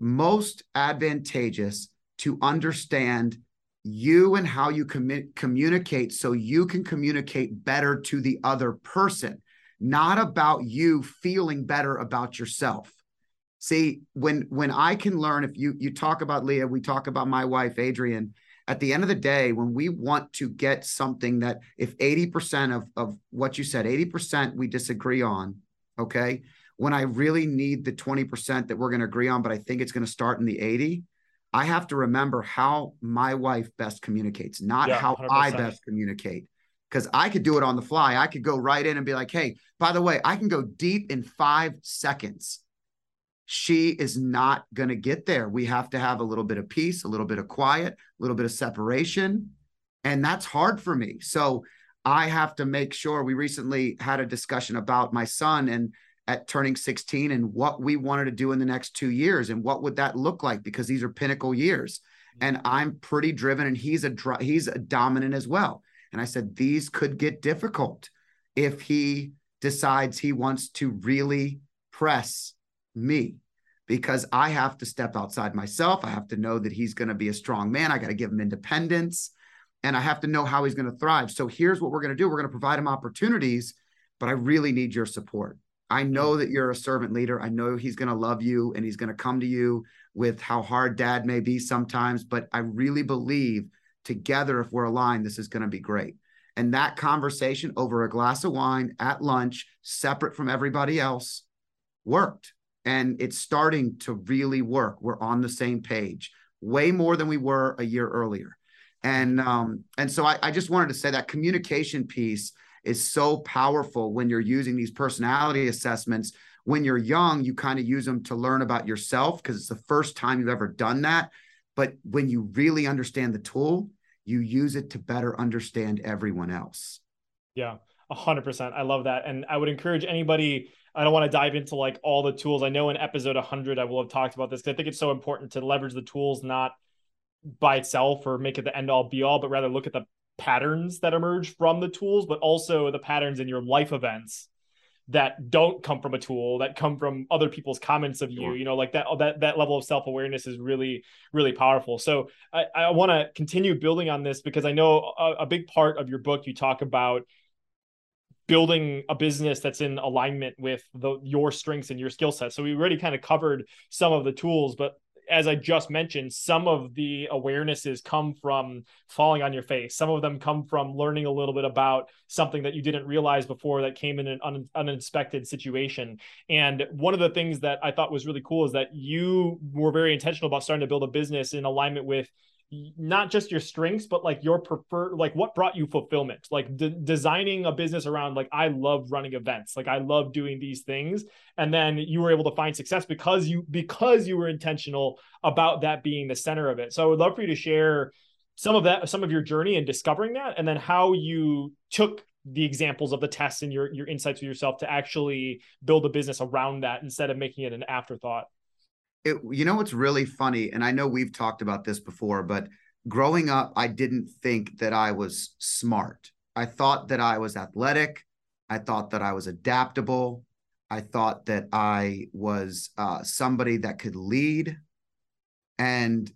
most advantageous to understand you and how you com- communicate so you can communicate better to the other person, not about you feeling better about yourself. See, when when I can learn, if you you talk about Leah, we talk about my wife, Adrian. At the end of the day, when we want to get something that if 80% of, of what you said, 80% we disagree on, okay. When I really need the 20% that we're going to agree on, but I think it's going to start in the 80, I have to remember how my wife best communicates, not yeah, how 100%. I best communicate. Because I could do it on the fly. I could go right in and be like, hey, by the way, I can go deep in five seconds she is not going to get there. We have to have a little bit of peace, a little bit of quiet, a little bit of separation. And that's hard for me. So I have to make sure we recently had a discussion about my son and at turning 16 and what we wanted to do in the next two years and what would that look like because these are pinnacle years and mm-hmm. i'm pretty driven and he's a he's a dominant as well and i said these could get difficult if he decides he wants to really press me because i have to step outside myself i have to know that he's going to be a strong man i got to give him independence and i have to know how he's going to thrive so here's what we're going to do we're going to provide him opportunities but i really need your support I know that you're a servant leader. I know he's going to love you and he's going to come to you with how hard dad may be sometimes, but I really believe together, if we're aligned, this is going to be great. And that conversation over a glass of wine at lunch, separate from everybody else, worked. And it's starting to really work. We're on the same page, way more than we were a year earlier. And um, and so I, I just wanted to say that communication piece is so powerful when you're using these personality assessments. When you're young, you kind of use them to learn about yourself because it's the first time you've ever done that. But when you really understand the tool, you use it to better understand everyone else. Yeah, a hundred percent. I love that. And I would encourage anybody, I don't want to dive into like all the tools. I know in episode 100, I will have talked about this because I think it's so important to leverage the tools, not by itself or make it the end all be all, but rather look at the patterns that emerge from the tools, but also the patterns in your life events that don't come from a tool that come from other people's comments of you. You know like that oh, that that level of self-awareness is really really powerful. So i, I want to continue building on this because i know a, a big part of your book you talk about building a business that's in alignment with the, your strengths and your skill set. So we already kind of covered some of the tools, but as I just mentioned, some of the awarenesses come from falling on your face. Some of them come from learning a little bit about something that you didn't realize before that came in an un- unexpected situation. And one of the things that I thought was really cool is that you were very intentional about starting to build a business in alignment with not just your strengths but like your preferred like what brought you fulfillment? Like de- designing a business around like i love running events. Like i love doing these things. And then you were able to find success because you because you were intentional about that being the center of it. So i would love for you to share some of that some of your journey in discovering that and then how you took the examples of the tests and your your insights with yourself to actually build a business around that instead of making it an afterthought it, you know what's really funny, and I know we've talked about this before, but growing up, I didn't think that I was smart. I thought that I was athletic. I thought that I was adaptable. I thought that I was uh, somebody that could lead. And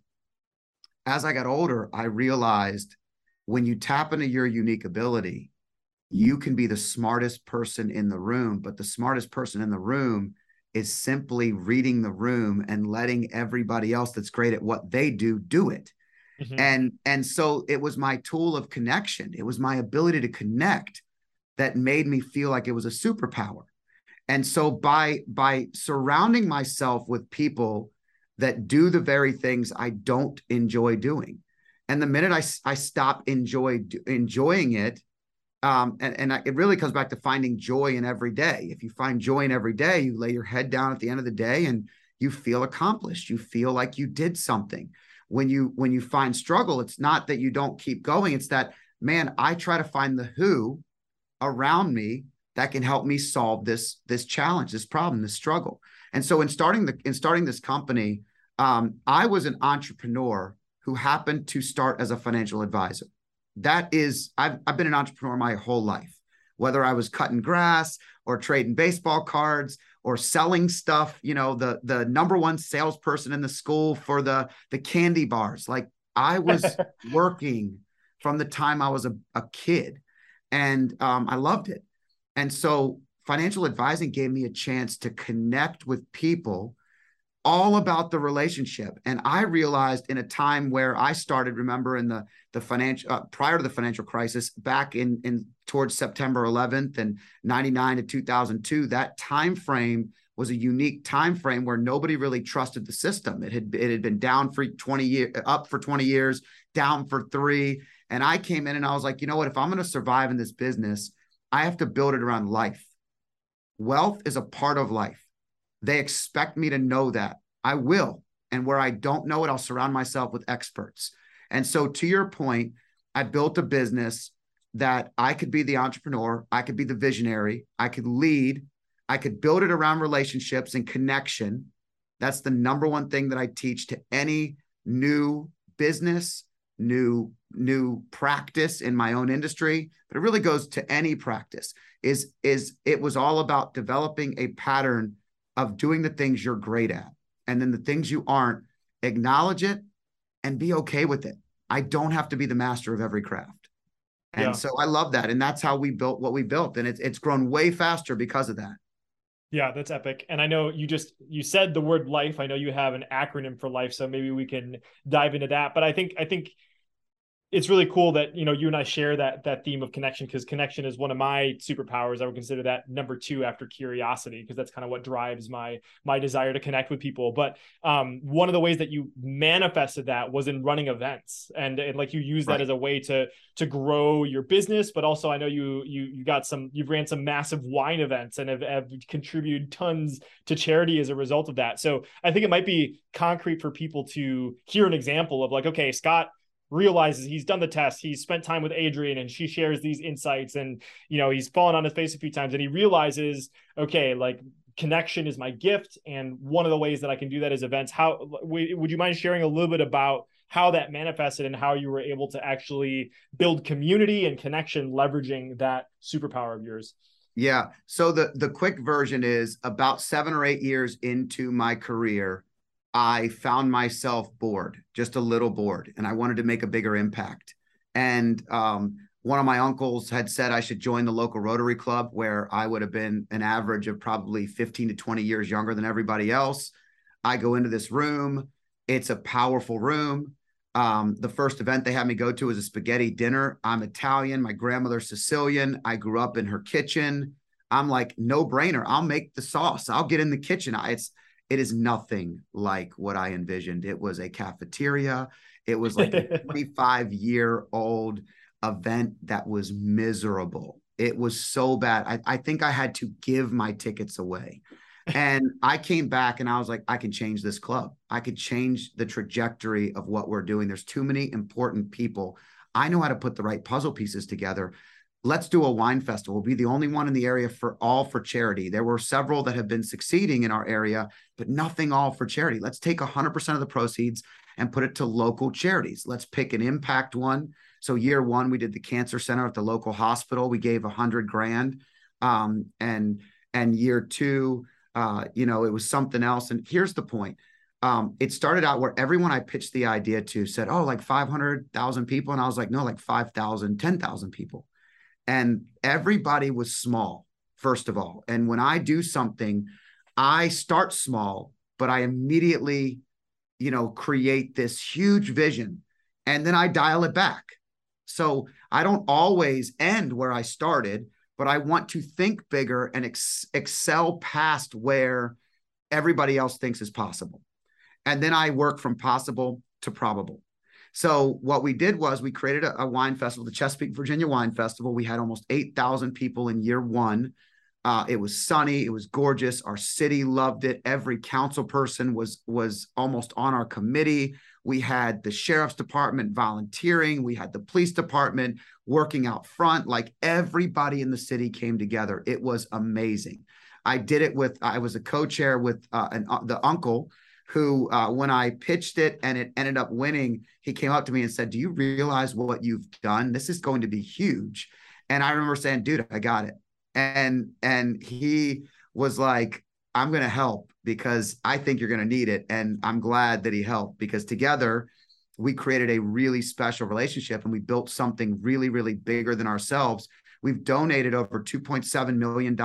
as I got older, I realized when you tap into your unique ability, you can be the smartest person in the room, but the smartest person in the room is simply reading the room and letting everybody else that's great at what they do do it. Mm-hmm. And and so it was my tool of connection. It was my ability to connect that made me feel like it was a superpower. And so by by surrounding myself with people that do the very things I don't enjoy doing. And the minute I, I stop enjoy enjoying it, um, and, and it really comes back to finding joy in every day. If you find joy in every day, you lay your head down at the end of the day and you feel accomplished. You feel like you did something. When you when you find struggle, it's not that you don't keep going. It's that man, I try to find the who around me that can help me solve this this challenge, this problem, this struggle. And so in starting the in starting this company, um, I was an entrepreneur who happened to start as a financial advisor that is I've I've been an entrepreneur my whole life. Whether I was cutting grass or trading baseball cards or selling stuff, you know, the the number one salesperson in the school for the the candy bars. Like I was working from the time I was a, a kid and um, I loved it. And so financial advising gave me a chance to connect with people all about the relationship. And I realized in a time where I started, remember in the the financial uh, prior to the financial crisis, back in in towards September 11th and 99 to 2002, that time frame was a unique time frame where nobody really trusted the system. It had it had been down for 20 years, up for 20 years, down for three. And I came in and I was like, you know what? If I'm going to survive in this business, I have to build it around life. Wealth is a part of life they expect me to know that. I will. And where I don't know it, I'll surround myself with experts. And so, to your point, I built a business that I could be the entrepreneur, I could be the visionary, I could lead, I could build it around relationships and connection. That's the number one thing that I teach to any new business, new new practice in my own industry, but it really goes to any practice. Is is it was all about developing a pattern of doing the things you're great at. And then the things you aren't, acknowledge it and be okay with it. I don't have to be the master of every craft. And yeah. so I love that. And that's how we built what we built. And it's it's grown way faster because of that. Yeah, that's epic. And I know you just you said the word life. I know you have an acronym for life, so maybe we can dive into that. But I think I think it's really cool that you know you and I share that that theme of connection because connection is one of my superpowers. I would consider that number two after curiosity because that's kind of what drives my my desire to connect with people. But um, one of the ways that you manifested that was in running events, and, and like you use that right. as a way to to grow your business. But also, I know you you you got some you've ran some massive wine events and have, have contributed tons to charity as a result of that. So I think it might be concrete for people to hear an example of like, okay, Scott realizes he's done the test he's spent time with adrian and she shares these insights and you know he's fallen on his face a few times and he realizes okay like connection is my gift and one of the ways that i can do that is events. How would you mind sharing a little bit about how that manifested and how you were able to actually build community and connection leveraging that superpower of yours? Yeah. So the the quick version is about seven or eight years into my career I found myself bored, just a little bored, and I wanted to make a bigger impact. And um, one of my uncles had said I should join the local Rotary Club, where I would have been an average of probably 15 to 20 years younger than everybody else. I go into this room, it's a powerful room. Um, the first event they had me go to was a spaghetti dinner. I'm Italian, my grandmother's Sicilian. I grew up in her kitchen. I'm like, no brainer. I'll make the sauce. I'll get in the kitchen. I, it's it is nothing like what I envisioned. It was a cafeteria. It was like a 25 year old event that was miserable. It was so bad. I, I think I had to give my tickets away. and I came back and I was like, I can change this club. I could change the trajectory of what we're doing. There's too many important people. I know how to put the right puzzle pieces together let's do a wine festival. We'll be the only one in the area for all for charity. There were several that have been succeeding in our area, but nothing all for charity. Let's take 100% of the proceeds and put it to local charities. Let's pick an impact one. So year one, we did the cancer center at the local hospital. We gave a hundred grand. Um, and and year two, uh, you know, it was something else. And here's the point. Um, it started out where everyone I pitched the idea to said, oh, like 500,000 people. And I was like, no, like 5,000, 10,000 people and everybody was small first of all. And when i do something i start small but i immediately you know create this huge vision and then i dial it back. So i don't always end where i started but i want to think bigger and ex- excel past where everybody else thinks is possible. And then i work from possible to probable so what we did was we created a, a wine festival, the Chesapeake Virginia Wine Festival. We had almost 8,000 people in year one. Uh, it was sunny. It was gorgeous. Our city loved it. Every council person was was almost on our committee. We had the sheriff's department volunteering. We had the police department working out front. Like everybody in the city came together. It was amazing. I did it with. I was a co-chair with uh, an, uh, the uncle who, uh, when I pitched it and it ended up winning, he came up to me and said, Do you realize what you've done? This is going to be huge. And I remember saying, Dude, I got it. And and he was like, I'm going to help because I think you're going to need it. And I'm glad that he helped because together we created a really special relationship and we built something really, really bigger than ourselves. We've donated over $2.7 million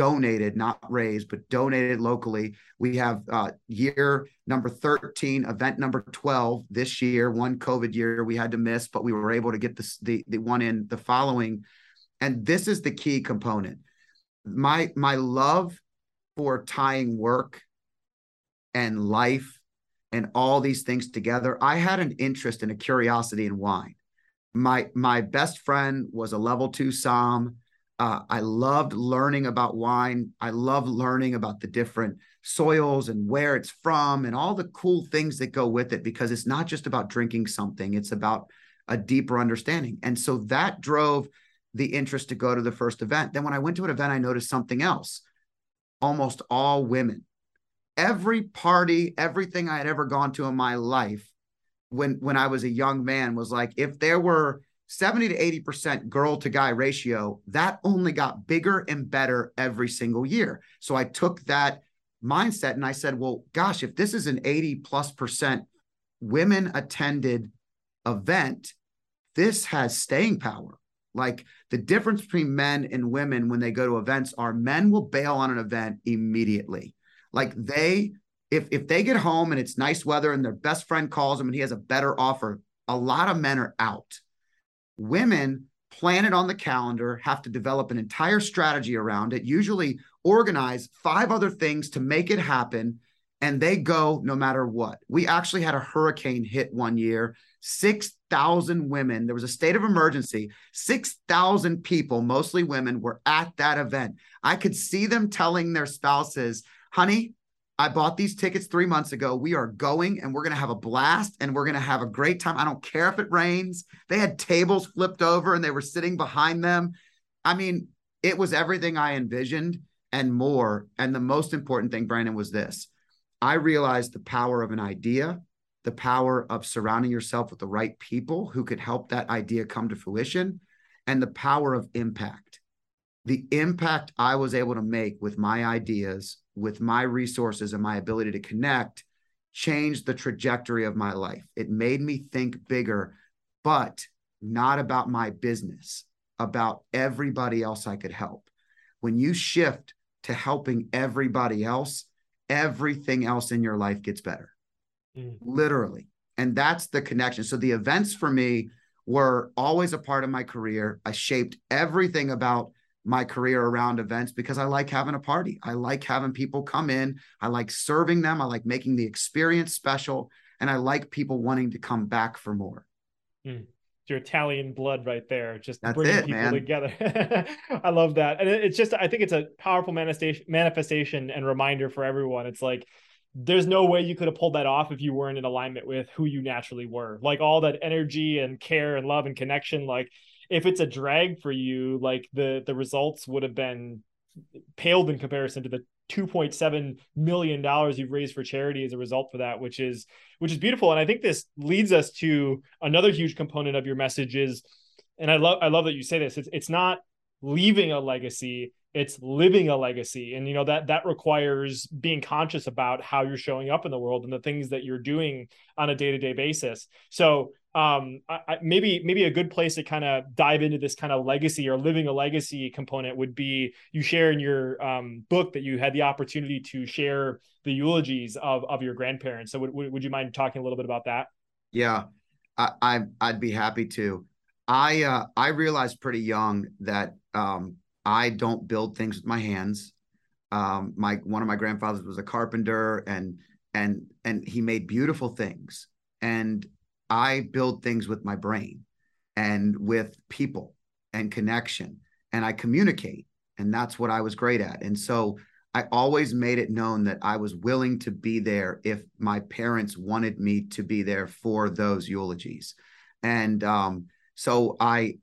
donated, not raised, but donated locally. We have uh, year number 13, event number 12 this year, one COVID year we had to miss, but we were able to get this, the, the one in the following. And this is the key component. My, my love for tying work and life and all these things together. I had an interest and a curiosity in wine. My, my best friend was a level two Somm uh, I loved learning about wine. I love learning about the different soils and where it's from and all the cool things that go with it because it's not just about drinking something. It's about a deeper understanding. And so that drove the interest to go to the first event. Then when I went to an event, I noticed something else. Almost all women. Every party, everything I had ever gone to in my life when when I was a young man was like if there were 70 to 80% girl to guy ratio, that only got bigger and better every single year. So I took that mindset and I said, well, gosh, if this is an 80 plus percent women attended event, this has staying power. Like the difference between men and women when they go to events are men will bail on an event immediately. Like they, if if they get home and it's nice weather and their best friend calls them and he has a better offer, a lot of men are out. Women plan it on the calendar, have to develop an entire strategy around it, usually organize five other things to make it happen, and they go no matter what. We actually had a hurricane hit one year 6,000 women. There was a state of emergency. 6,000 people, mostly women, were at that event. I could see them telling their spouses, honey, I bought these tickets three months ago. We are going and we're going to have a blast and we're going to have a great time. I don't care if it rains. They had tables flipped over and they were sitting behind them. I mean, it was everything I envisioned and more. And the most important thing, Brandon, was this I realized the power of an idea the power of surrounding yourself with the right people who could help that idea come to fruition, and the power of impact. The impact I was able to make with my ideas, with my resources, and my ability to connect changed the trajectory of my life. It made me think bigger, but not about my business, about everybody else I could help. When you shift to helping everybody else, everything else in your life gets better mm. literally. And that's the connection. So the events for me were always a part of my career. I shaped everything about my career around events because I like having a party. I like having people come in. I like serving them. I like making the experience special. And I like people wanting to come back for more. Mm your Italian blood right there, just That's bringing it, people man. together. I love that, and it's just I think it's a powerful manifestation, manifestation and reminder for everyone. It's like there's no way you could have pulled that off if you weren't in alignment with who you naturally were. Like all that energy and care and love and connection. Like if it's a drag for you, like the the results would have been paled in comparison to the 2.7 million dollars you've raised for charity as a result for that which is which is beautiful. And i think this leads us to another huge component of your message is and i love i love that you say this it's, it's not leaving a legacy it's living a legacy. And you know that that requires being conscious about how you're showing up in the world and the things that you're doing on a day-to-day basis. So um I, maybe maybe a good place to kind of dive into this kind of legacy or living a legacy component would be you share in your um, book that you had the opportunity to share the eulogies of of your grandparents. So would, would you mind talking a little bit about that? Yeah. I, I i'd be happy to. I uh i realized pretty young that um I don't build things with my hands. Um, my one of my grandfathers was a carpenter, and and and he made beautiful things. And I build things with my brain, and with people and connection, and I communicate, and that's what I was great at. And so I always made it known that I was willing to be there if my parents wanted me to be there for those eulogies. And um, so I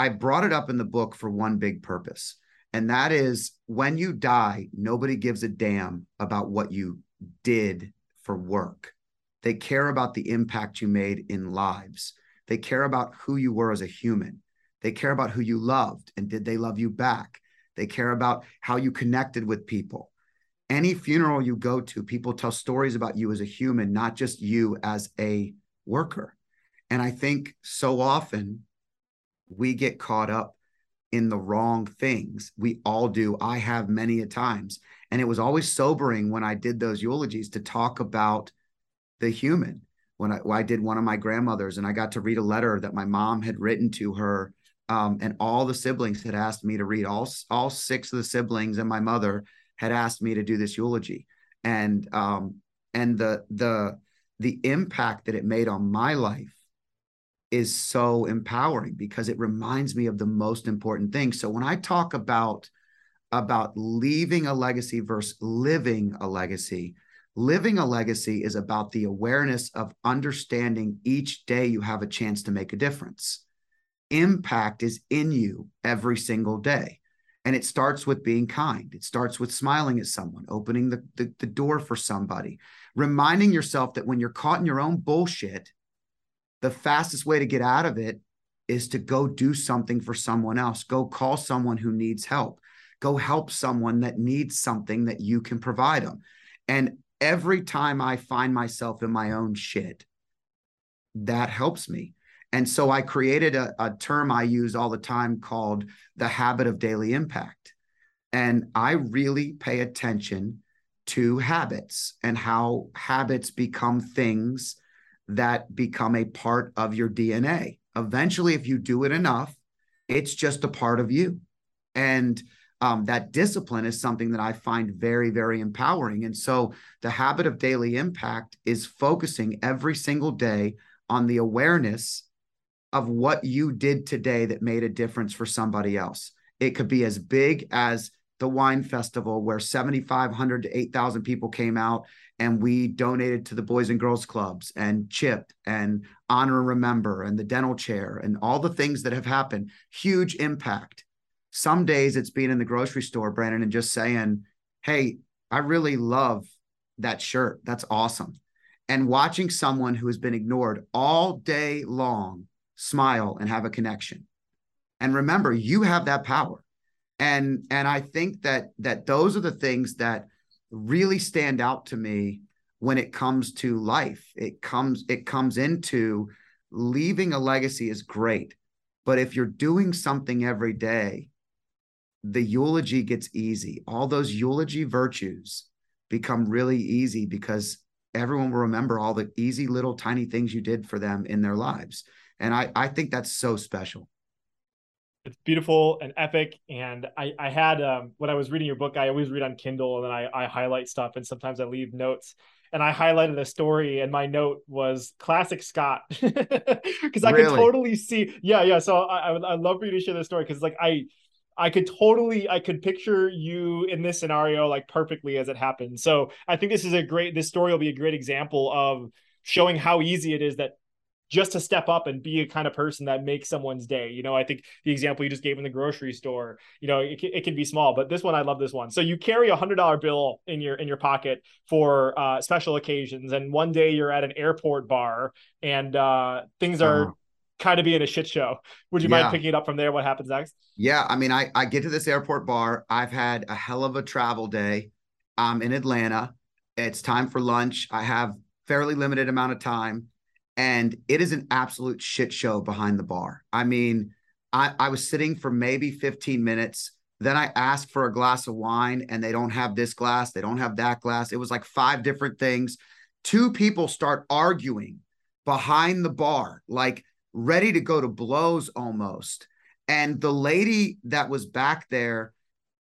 I brought it up in the book for one big purpose. And that is when you die, nobody gives a damn about what you did for work. They care about the impact you made in lives. They care about who you were as a human. They care about who you loved and did they love you back. They care about how you connected with people. Any funeral you go to, people tell stories about you as a human, not just you as a worker. And I think so often we get caught up in the wrong things. We all do. I have many a times. And it was always sobering when I did those eulogies to talk about the human. When I, when I did one of my grandmothers and I got to read a letter that my mom had written to her, um, and all the siblings had asked me to read. All all six of the siblings and my mother had asked me to do this eulogy, and um, and the the the impact that it made on my life is so empowering because it reminds me of the most important thing. So when I talk about about leaving a legacy versus living a legacy, Living a legacy is about the awareness of understanding each day you have a chance to make a difference. Impact is in you every single day. And it starts with being kind. It starts with smiling at someone, opening the, the, the, door for somebody, reminding yourself that when you're caught in your own bullshit, the fastest way to get out of it is to go do something for someone else. Go call someone who needs help. Go help someone that needs something that you can provide them. And every time I find myself in my own shit, that helps me. And so I created a, a term I use all the time called the habit of daily impact. And I really pay attention to habits and how habits become things that become a part of your DNA. Eventually, if you do it enough, it's just a part of you. And um, that discipline is something that I find very, very empowering. And so the habit of daily impact is focusing every single day on the awareness of what you did today that made a difference for somebody else. It could be as big as the wine festival where 7,500 to 8,000 people came out and we donated to the Boys and Girls Clubs and CHIP and Honor and Remember and the dental chair and all the things that have happened. Huge impact. Some days it's being in the grocery store, Brandon, and just saying, Hey, I really love that shirt. That's awesome. And watching someone who has been ignored all day long smile and have a connection. And remember, you have that power. And and I think that that those are the things that really stand out to me when it comes to life. It comes it comes into leaving a legacy is great, but if you're doing something every day, the eulogy gets easy. All those eulogy virtues become really easy because everyone will remember all the easy little tiny things you did for them in their lives. And I, I think that's so special. It's beautiful and epic. And I, I had, um, when I was reading your book, I always read on Kindle and then I, I highlight stuff and sometimes I leave notes and I highlighted a story and my note was classic Scott because I really? could totally see. Yeah. Yeah. So I, I would, I'd love for you to share this story. Cause like I, I could totally I could picture you in this scenario like perfectly as it happened. So I think this is a great this story will be a great example of showing how easy it is that just to step up and be a kind of person that makes someone's day. You know, I think the example you just gave in the grocery store, you know, it, it can be small, but this one, I love this one. So you carry a hundred dollar bill in your, in your pocket for uh, special occasions. And one day you're at an airport bar and uh, things are uh-huh. kind of being a shit show. Would you yeah. mind picking it up from there? What happens next? Yeah. I mean, I, I get to this airport bar. I've had a hell of a travel day. I'm in Atlanta. It's time for lunch. I have fairly limited amount of time and it is an absolute shit show behind the bar. I mean, I, I was sitting for maybe 15 minutes. Then I asked for a glass of wine, and they don't have this glass, they don't have that glass. It was like five different things. Two people start arguing behind the bar, like ready to go to blows almost. And the lady that was back there,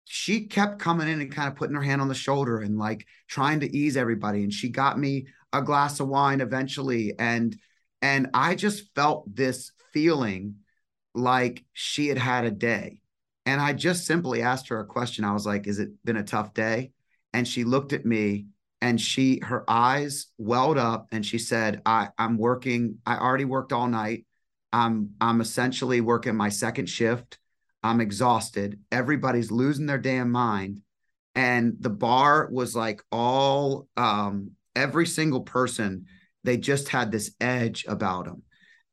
she kept coming in and kind of putting her hand on the shoulder and like trying to ease everybody. And she got me a glass of wine eventually. And and i just felt this feeling like she had had a day. And i just simply asked her a question. I was like is it been a tough day? And she looked at me and she her eyes welled up and she said i i'm working i already worked all night. I'm i'm essentially working my second shift. I'm exhausted. Everybody's losing their damn mind. And the bar was like all um every single person they just had this edge about them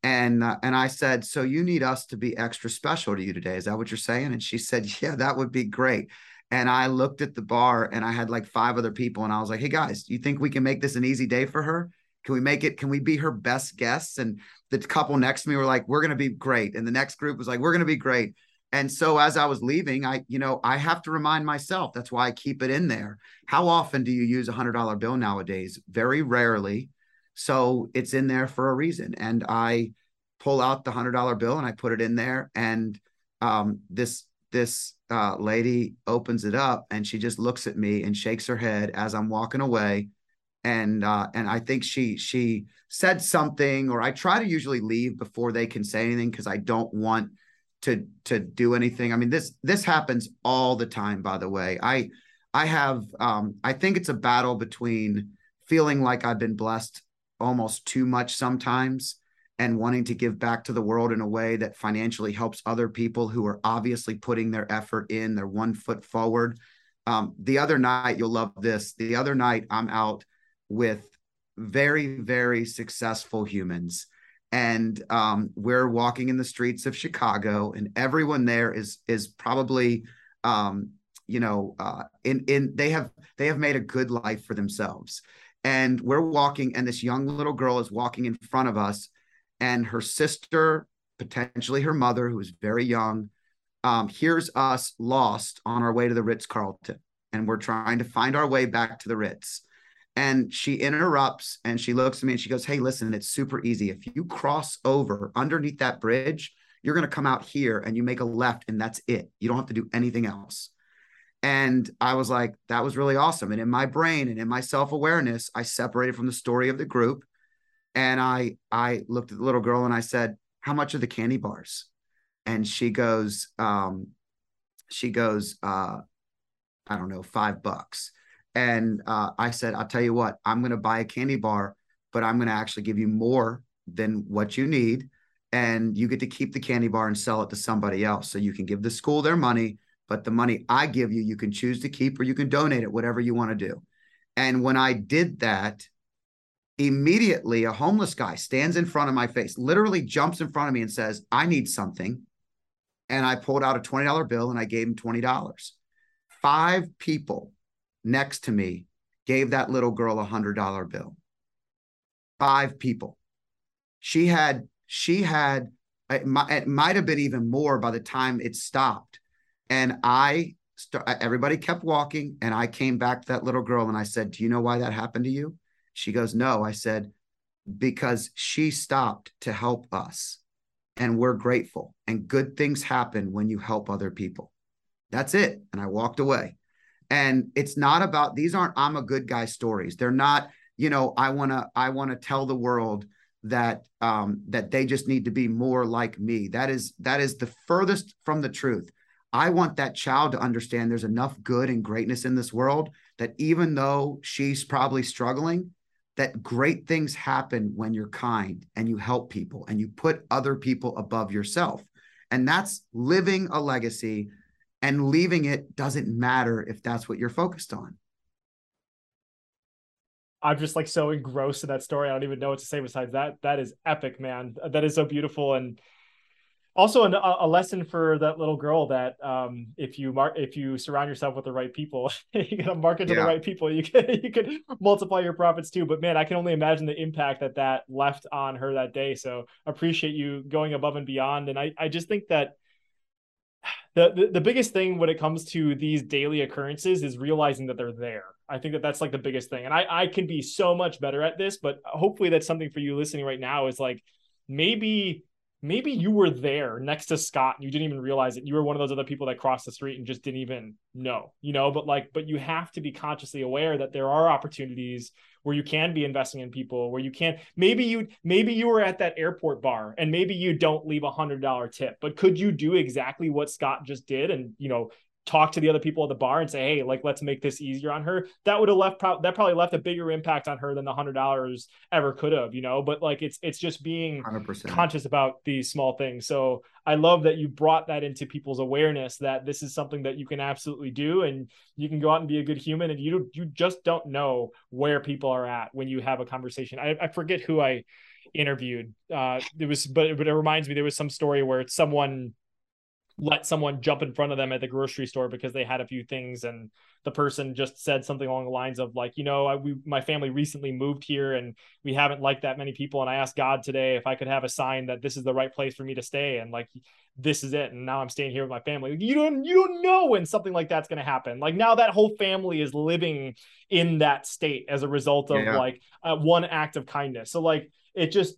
and uh, and i said so you need us to be extra special to you today is that what you're saying? And she said yeah that would be great. And i looked at the bar and i had like five other people and i was like hey guys you think we can make this an easy day for her? Can we make it can we be her best guests? And the couple next to me were like we're going to be great. And the next group was like we're going to be great and so as I was leaving, I, you know, I have to remind myself, that's why I keep it in there. How often do you use a hundred dollar bill nowadays? Very rarely. So it's in there for a reason. And I pull out the hundred dollar bill and I put it in there. And um, this this uh, lady opens it up and she just looks at me and shakes her head as I'm walking away. And uh, and I think she she said something, or I try to usually leave before they can say anything because I don't want to to do anything. I mean, this this happens all the time, by the way. I I have um I think it's a battle between feeling like I've been blessed almost too much sometimes and wanting to give back to the world in a way that financially helps other people who are obviously putting their effort in, their one foot forward. Um, the other night, you'll love this. The other night, I'm out with very, very successful humans. And um, we're walking in the streets of Chicago, and everyone there is is probably, um, you know, uh, in in they have they have made a good life for themselves. And we're walking, and this young little girl is walking in front of us, and her sister, potentially her mother, who is very young, um, hears us lost on our way to the Ritz Carlton, and we're trying to find our way back to the Ritz. And she interrupts and she looks at me and she goes, Hey, listen, it's super easy. If you cross over underneath that bridge, you're going to come out here and you make a left, and that's it. You don't have to do anything else. And I was like, that was really awesome. And in my brain and in my self awareness, I separated from the story of the group and I I looked at the little girl and I said, "How much are the candy bars?" And she goes, um, she goes, uh, I don't know, five bucks. And uh, I said, I'll tell you what, I'm going to buy a candy bar, but I'm going to actually give you more than what you need. And you get to keep the candy bar and sell it to somebody else. So you can give the school their money, but the money I give you, you can choose to keep or you can donate it, whatever you want to do. And when I did that, immediately a homeless guy stands in front of my face, literally jumps in front of me and says, I need something. And I pulled out a $20 bill and I gave him $20. Five people next to me gave that little girl a $100 bill. Five people. She had, she had, it might, it might have been even more by the time it stopped. And I, everybody kept walking and I came back to that little girl and I said, Do you know why that happened to you? She goes, No. I said, Because she stopped to help us. And we're grateful. And good things happen when you help other people. That's it. And I walked away. And it's not about these aren't I'm a good guy stories. They're not, you know, I want to I want to tell the world that um that they just need to be more like me. That is that is the furthest from the truth. I want that child to understand there's enough good and greatness in this world that even though she's probably struggling, that great things happen when you're kind and you help people and you put other people above yourself. And that's living a legacy and leaving it doesn't matter if that's what you're focused on. I'm just like so engrossed in that story. I don't even know what to say besides that. That is epic, man. That is so beautiful. And also a, a, lesson for that little girl that um, if you mark if you surround yourself with the right people you gotta market to yeah. the right people you can you can multiply your profits too but man i can only imagine the impact that that left on her that day so appreciate you going above and beyond and i i just think that the, the, the biggest thing when it comes to these daily occurrences is realizing that they're there. I think that that's like the biggest thing. And i i can be so much better at this but hopefully that's something for you listening right now is like maybe maybe you were there next to Scott and you didn't even realize it. You were one of those other people that crossed the street and just didn't even know, you know, but like, but you have to be consciously aware that there are opportunities where you can be investing in people, where you can, maybe you, maybe you were at that airport bar and maybe you don't leave a hundred dollar tip, but could you do exactly what Scott just did and, you know, talk to the other people at the bar and say, "Hey, like let's make this easier on her." That would have left pro- that probably left a bigger impact on her than the hundred dollars ever could have, you know. But like it's it's just being 100%. conscious about these small things. So I love that you brought that into people's awareness that this is something that you can absolutely do, and you can go out and be a good human, and you you just don't know where people are at when you have a conversation. I, I forget who I interviewed. Uh, it was, but but it reminds me there was some story where someone let someone jump in front of them at the grocery store because they had a few things and the person just said something along the lines of like you know I, we my family recently moved here and we haven't liked that many people and i asked god today if i could have a sign that this is the right place for me to stay and like this is it and now i'm staying here with my family. You don't you don't know when something like that's going to happen. Like now that whole family is living in that state as a result of yeah. like uh, one act of kindness. So like it just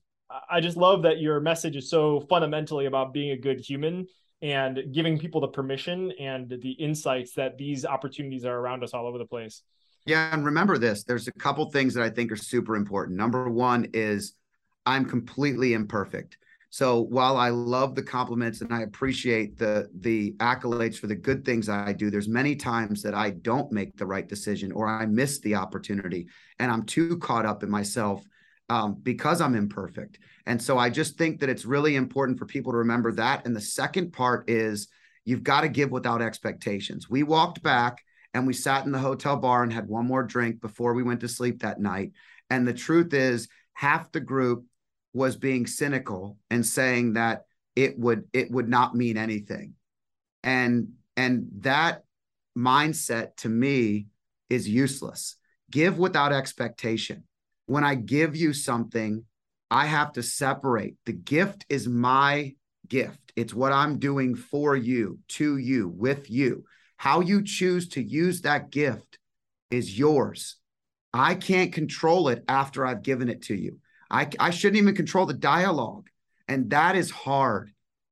i just love that your message is so fundamentally about being a good human and giving people the permission and the insights that these opportunities are around us all over the place. Yeah, and remember this, there's a couple things that I think are super important. Number 1 is I'm completely imperfect. So while I love the compliments and I appreciate the the accolades for the good things I do, there's many times that I don't make the right decision or I miss the opportunity and I'm too caught up in myself um, because I'm imperfect. And so I just think that it's really important for people to remember that. And the second part is you've got to give without expectations. We walked back and we sat in the hotel bar and had one more drink before we went to sleep that night. And the truth is, half the group was being cynical and saying that it would it would not mean anything and and that mindset to me is useless give without expectation when i give you something i have to separate the gift is my gift it's what i'm doing for you to you with you how you choose to use that gift is yours i can't control it after i've given it to you I, I shouldn't even control the dialogue. And that is hard.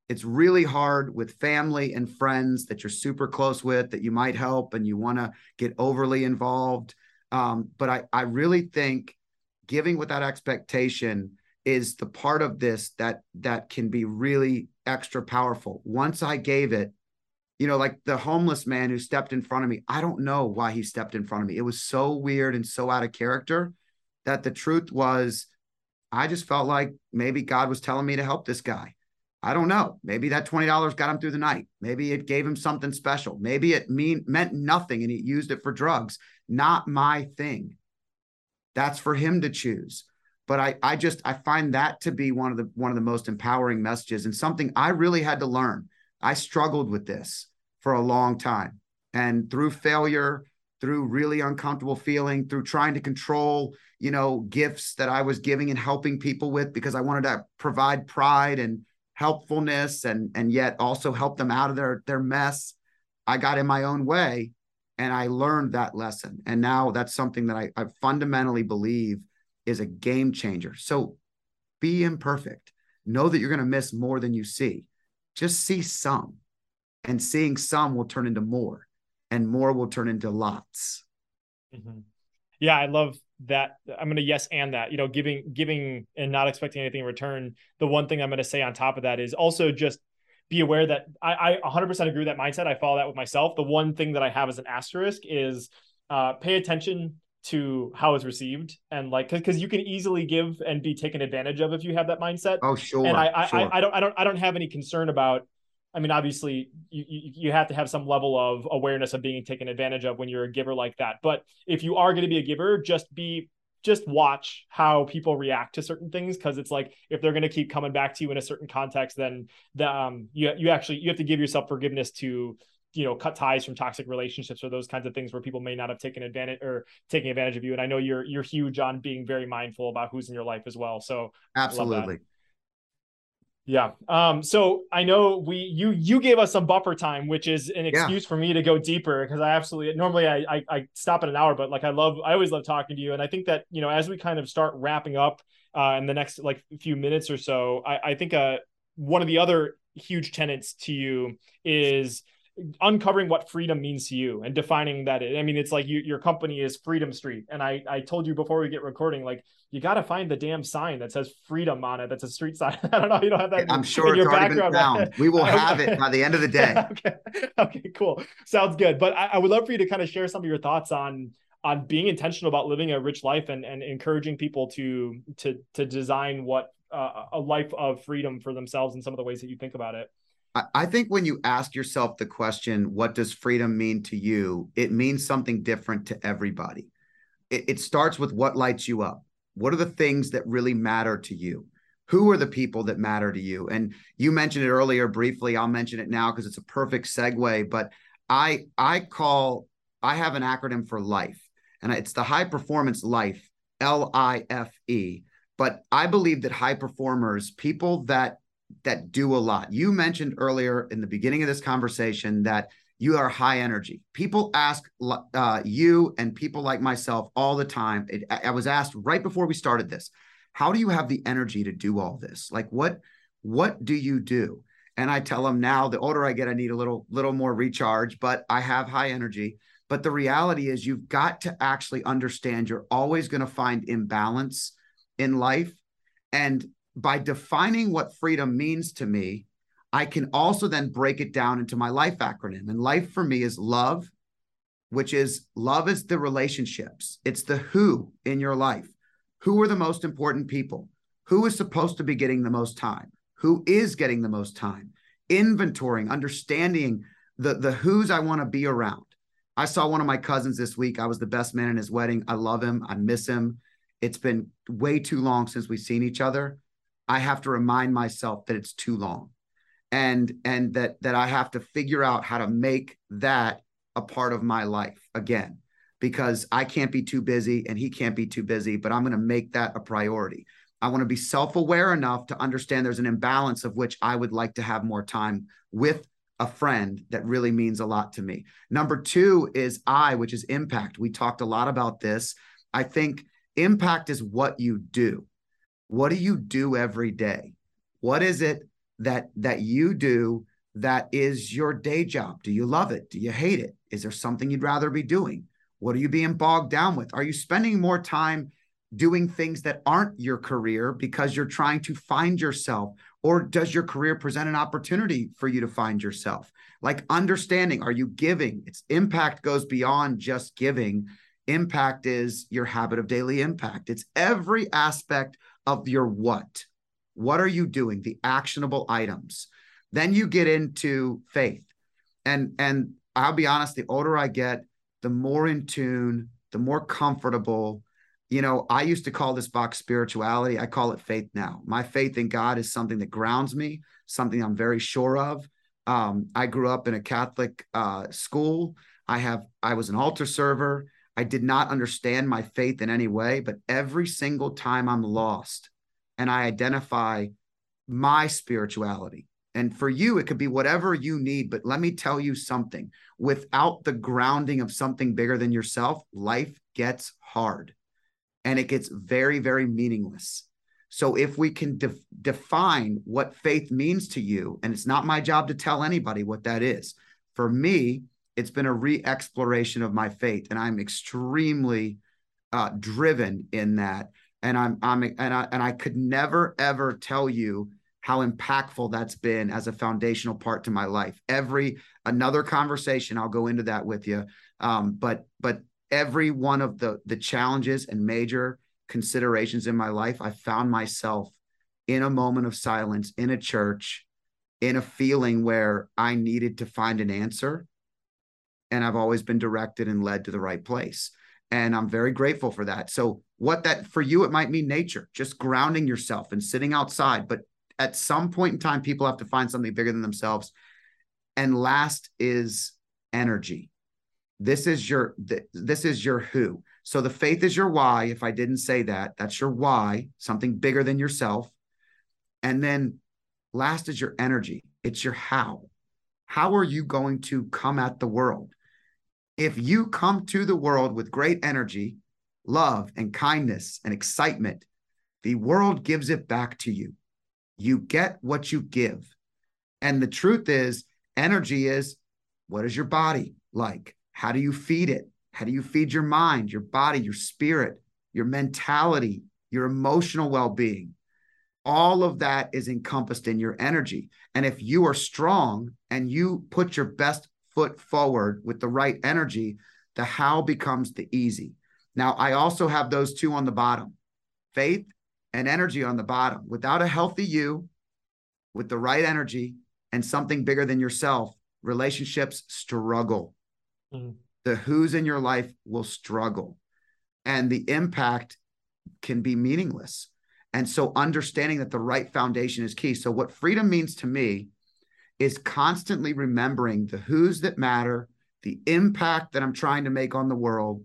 It's really hard with family and friends that you're super close with that you might help and you want to get overly involved. Um, but I, I really think giving without expectation is the part of this that that can be really extra powerful. Once I gave it, you know, like the homeless man who stepped in front of me, I don't know why he stepped in front of me. It was so weird and so out of character that the truth was I just felt like maybe God was telling me to help this guy. I don't know. Maybe that $20 got him through the night. Maybe it gave him something special. Maybe it mean meant nothing and he used it for drugs. Not my thing. That's for him to choose. But I I just I find that to be one of the one of the most empowering messages and something I really had to learn. I struggled with this for a long time. And through failure, through really uncomfortable feeling, through trying to control, you know, gifts that I was giving and helping people with because I wanted to provide pride and helpfulness and and yet also help them out of their their mess. I got in my own way and I learned that lesson. And now that's something that I, I fundamentally believe is a game changer. So be imperfect. Know that you're going to miss more than you see. Just see some, and seeing some will turn into more and more will turn into lots. Mm-hmm. Yeah, I love that. I'm going to yes and that. You know, giving giving and not expecting anything in return. The one thing I'm going to say on top of that is also just be aware that I, I 100% agree with that mindset. I follow that with myself. The one thing that I have as an asterisk is uh, pay attention to how it's received and like because you can easily give and be taken advantage of if you have that mindset. Oh sure. And I I, sure. I, I don't I don't I don't have any concern about I mean, obviously, you, you have to have some level of awareness of being taken advantage of when you're a giver like that. But if you are going to be a giver, just be just watch how people react to certain things because it's like if they're going to keep coming back to you in a certain context, then the um you you actually you have to give yourself forgiveness to you know cut ties from toxic relationships or those kinds of things where people may not have taken advantage or taking advantage of you. And i know you're you're huge on being very mindful about who's in your life as well. So absolutely yeah. Um, so I know we you you gave us some buffer time, which is an excuse yeah. for me to go deeper because I absolutely normally I, I, I stop at an hour, but like I love I always love talking to you. And I think that, you know, as we kind of start wrapping up uh in the next like few minutes or so, I, I think uh one of the other huge tenets to you is uncovering what freedom means to you and defining that. I mean, it's like you, your company is Freedom Street, and I I told you before we get recording, like you got to find the damn sign that says freedom on it. That's a street sign. I don't know. You don't have that. I'm sure in your background. Found. We will have it by the end of the day. okay. Okay. Cool. Sounds good. But I, I would love for you to kind of share some of your thoughts on on being intentional about living a rich life and and encouraging people to to to design what uh, a life of freedom for themselves in some of the ways that you think about it. I think when you ask yourself the question, what does freedom mean to you? It means something different to everybody. It, it, starts with what lights you up. What are the things that really matter to you? Who are the people that matter to you? And you mentioned it earlier briefly. I'll mention it now because it's a perfect segue. But I I call I have an acronym for life, and it's the high performance life, L I F E. But I believe that high performers, people that that do a lot. You mentioned earlier in the beginning of this conversation that you are high energy. People ask uh, you and people like myself all the time. It, I was asked right before we started this, how do you have the energy to do all this? Like what what do you do? And I tell them now, the older I get, I need a little little more recharge, but I have high energy. But the reality is, you've got to actually understand you're always going to find imbalance in life, and by defining what freedom means to me, I can also then break it down into my life acronym. And life for me is love, which is love is the relationships. It's the who in your life. Who are the most important people? Who is supposed to be getting the most time? Who is getting the most time? Inventorying, understanding the, the who's I want to be around. I saw one of my cousins this week. I was the best man in his wedding. I love him. I miss him. It's been way too long since we've seen each other. I have to remind myself that it's too long and and that that I have to figure out how to make that a part of my life again because I can't be too busy and he can't be too busy, but I'm going to make that a priority. I want to be self aware enough to understand there's an imbalance of which I would like to have more time with a friend that really means a lot to me. Number two is I, which is impact. We talked a lot about this. I think impact is what you do. What do you do every day? What is it that that you do that is your day job? Do you love it? Do you hate it? Is there something you'd rather be doing? What are you being bogged down with? Are you spending more time doing things that aren't your career because you're trying to find yourself? Or does your career present an opportunity for you to find yourself? Like understanding, are you giving? Its impact goes beyond just giving. Impact is your habit of daily impact, it's every aspect of your what. What are you doing? The actionable items. Then you get into faith. And and I'll be honest, the older I get, the more in tune, the more comfortable. You know, I used to call this box spirituality. I call it faith now. My faith in God is something that grounds me, something I'm very sure of. Um, I grew up in a Catholic uh, school. I have I was an altar server. I did not understand my faith in any way, but every single time I'm lost and I identify my spirituality, and for you, it could be whatever you need. But let me tell you something without the grounding of something bigger than yourself, life gets hard and it gets very, very meaningless. So if we can de- define what faith means to you, and it's not my job to tell anybody what that is. For me, it's been a re-exploration of my faith, and I'm extremely uh, driven in that. And I'm I'm and I and I could never ever tell you how impactful that's been as a foundational part to my life. Every another conversation, I'll go into that with you. Um, but but every one of the the challenges and major considerations in my life, I found myself in a moment of silence in a church, in a feeling where I needed to find an answer. And I've always been directed and led to the right place. And I'm very grateful for that. So, what that for you, it might mean nature, just grounding yourself and sitting outside. But at some point in time, people have to find something bigger than themselves. And last is energy. This is your this is your who. So the faith is your why. If I didn't say that, that's your why, something bigger than yourself. And then last is your energy. It's your how. How are you going to come at the world? If you come to the world with great energy, love, and kindness and excitement, the world gives it back to you. You get what you give. And the truth is, energy is what is your body like? How do you feed it? How do you feed your mind, your body, your spirit, your mentality, your emotional well being? All of that is encompassed in your energy. And if you are strong and you put your best foot forward with the right energy, the how becomes the easy. Now, I also have those two on the bottom faith and energy on the bottom. Without a healthy you, with the right energy and something bigger than yourself, relationships struggle. Mm-hmm. The who's in your life will struggle, and the impact can be meaningless. And so, understanding that the right foundation is key. So, what freedom means to me is constantly remembering the who's that matter, the impact that I'm trying to make on the world,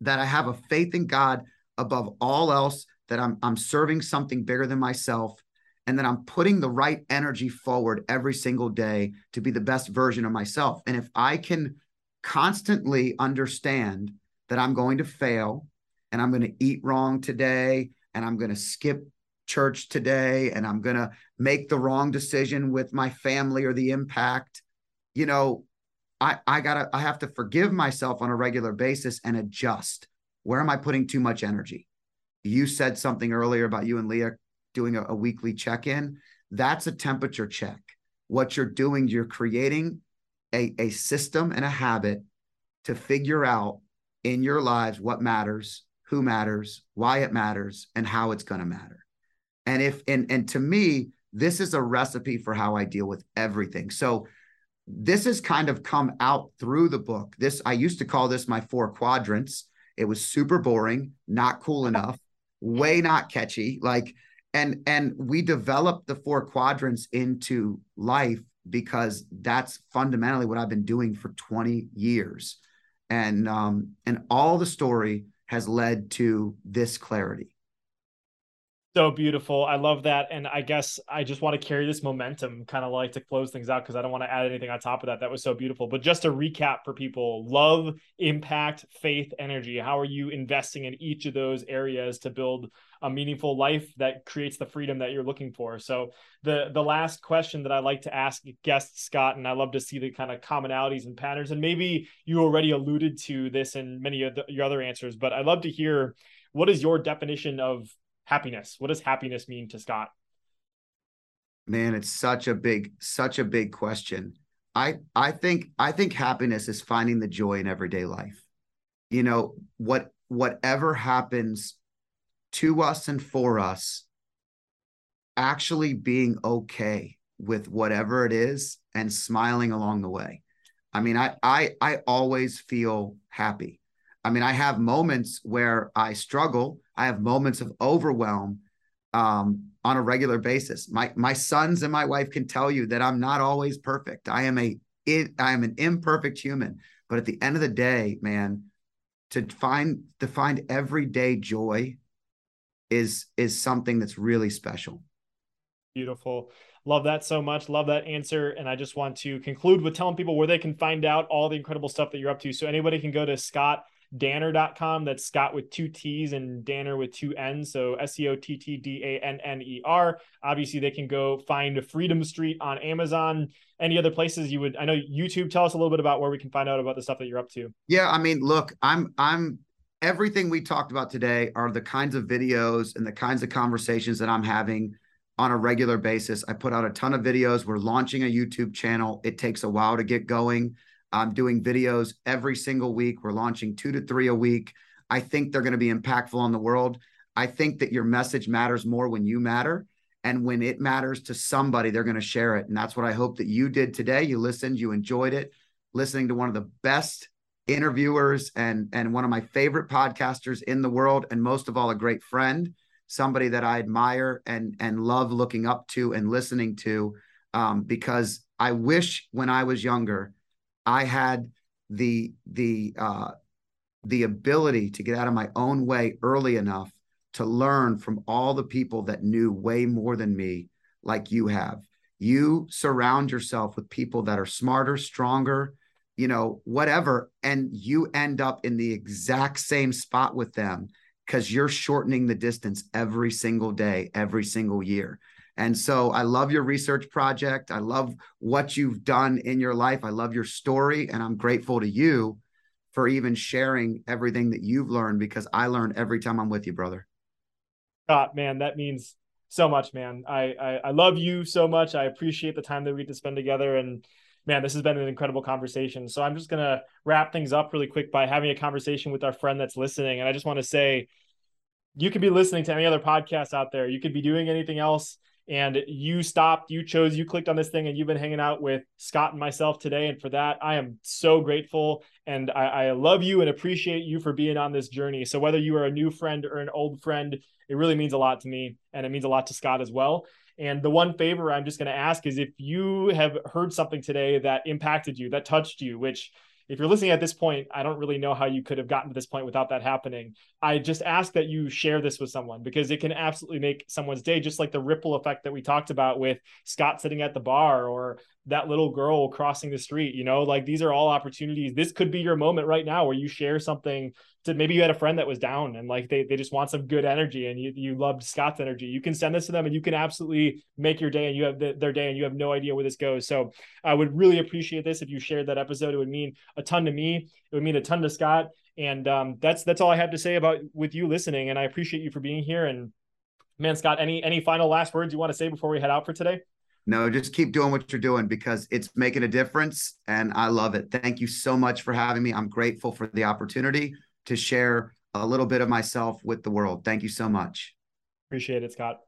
that I have a faith in God above all else that I'm I'm serving something bigger than myself and that I'm putting the right energy forward every single day to be the best version of myself. And if I can constantly understand that I'm going to fail and I'm going to eat wrong today and I'm going to skip church today and I'm going to make the wrong decision with my family or the impact, you know, I I got to I have to forgive myself on a regular basis and adjust. Where am I putting too much energy? you said something earlier about you and Leah doing a, a weekly check in. That's a temperature check. What you're doing, you're creating a, a system and a habit to figure out in your lives what matters, who matters, why it matters, and how it's going to matter. And if and and to me, this is a recipe for how I deal with everything. So this has kind of come out through the book. This I used to call this my four quadrants. It was super boring, not cool enough, way not catchy. Like and and we developed the four quadrants into life because that's fundamentally what I've been doing for 20 years. And um and all the story has led to this clarity. So beautiful. I love that. And I guess I just want to carry this momentum, kind of like to close things out because I don't want to add anything on top of that. That was so beautiful. But just to recap for people love, impact, faith, energy. How are you investing in each of those areas to build a meaningful life that creates the freedom that you're looking for? So the the last question that I like to ask guests, Scott, and I love to see the kind of commonalities and patterns. And maybe you already alluded to this in many of the, your other answers, but I'd love to hear what is your definition of happiness. What does happiness mean to Scott? Man, it's such a big, such a big question. I I think I think happiness is finding the joy in everyday life. You know, what whatever happens to us and for us, actually being okay with whatever it is and smiling along the way. I mean, I I I always feel happy. I mean, I have moments where I struggle. I have moments of overwhelm um, on a regular basis. My my sons and my wife can tell you that I'm not always perfect. I am a it, I am an imperfect human. But at the end of the day, man, to find to find everyday joy is is something that's really special. Beautiful. Love that so much. Love that answer. And I just want to conclude with telling people where they can find out all the incredible stuff that you're up to. So anybody can go to Scott danner.com. That's Scott with two T's and Danner with two N's. So S E O T T D A N N E R. Obviously, they can go find Freedom Street on Amazon. Any other places you would, I know YouTube, tell us a little bit about where we can find out about the stuff that you're up to. Yeah. I mean, look, I'm, I'm, everything we talked about today are the kinds of videos and the kinds of conversations that I'm having on a regular basis. I put out a ton of videos. We're launching a YouTube channel. It takes a while to get going. I'm doing videos every single week. We're launching two to three a week. I think they're going to be impactful on the world. I think that your message matters more when you matter. And when it matters to somebody, they're going to share it. And that's what I hope that you did today. You listened, you enjoyed it, listening to one of the best interviewers and, and one of my favorite podcasters in the world. And most of all, a great friend, somebody that I admire and, and love looking up to and listening to. Um, because I wish when I was younger, I had the the uh, the ability to get out of my own way early enough to learn from all the people that knew way more than me, like you have. You surround yourself with people that are smarter, stronger, you know, whatever, and you end up in the exact same spot with them because you're shortening the distance every single day, every single year. And so I love your research project. I love what you've done in your life. I love your story. And I'm grateful to you for even sharing everything that you've learned because I learn every time I'm with you, brother. Scott, man, that means so much, man. I, I, I love you so much. I appreciate the time that we get to spend together. And man, this has been an incredible conversation. So I'm just gonna wrap things up really quick by having a conversation with our friend that's listening. And I just want to say, you could be listening to any other podcast out there. You could be doing anything else and you stopped, you chose, you clicked on this thing, and you've been hanging out with Scott and myself today. And for that, I am so grateful. And I, I, love you and appreciate you for being on this journey. So, whether you are a new friend or an old friend, it really means a lot to me. And it means a lot to Scott as well. And the one favor I'm just going to ask is if you have heard something today that impacted you, that touched you, which if you're listening at this point, I don't really know how you could have gotten to this point without that happening. I just ask that you share this with someone because it can absolutely make someone's day, just like the ripple effect that we talked about with Scott sitting at the bar or that little girl crossing the street. You know, like these are all opportunities. This could be your moment right now where you share something to maybe you had a friend that was down and like they they just want some good energy and you you loved Scott's energy. You can send this to them and you can absolutely make your day and you have the, their day and you have no idea where this goes. So I would really appreciate this if you shared that episode. It would mean a ton to me. It would mean a ton to Scott. And um, that's that's all I have to say about with you listening. And I appreciate you for being here. And man, Scott, any any final last words you want to say before we head out for today? No, just keep doing what you're doing because it's making a difference and I love it. Thank you so much for having me. I'm grateful for the opportunity to share a little bit of myself with the world. Thank you so much. Appreciate it, Scott.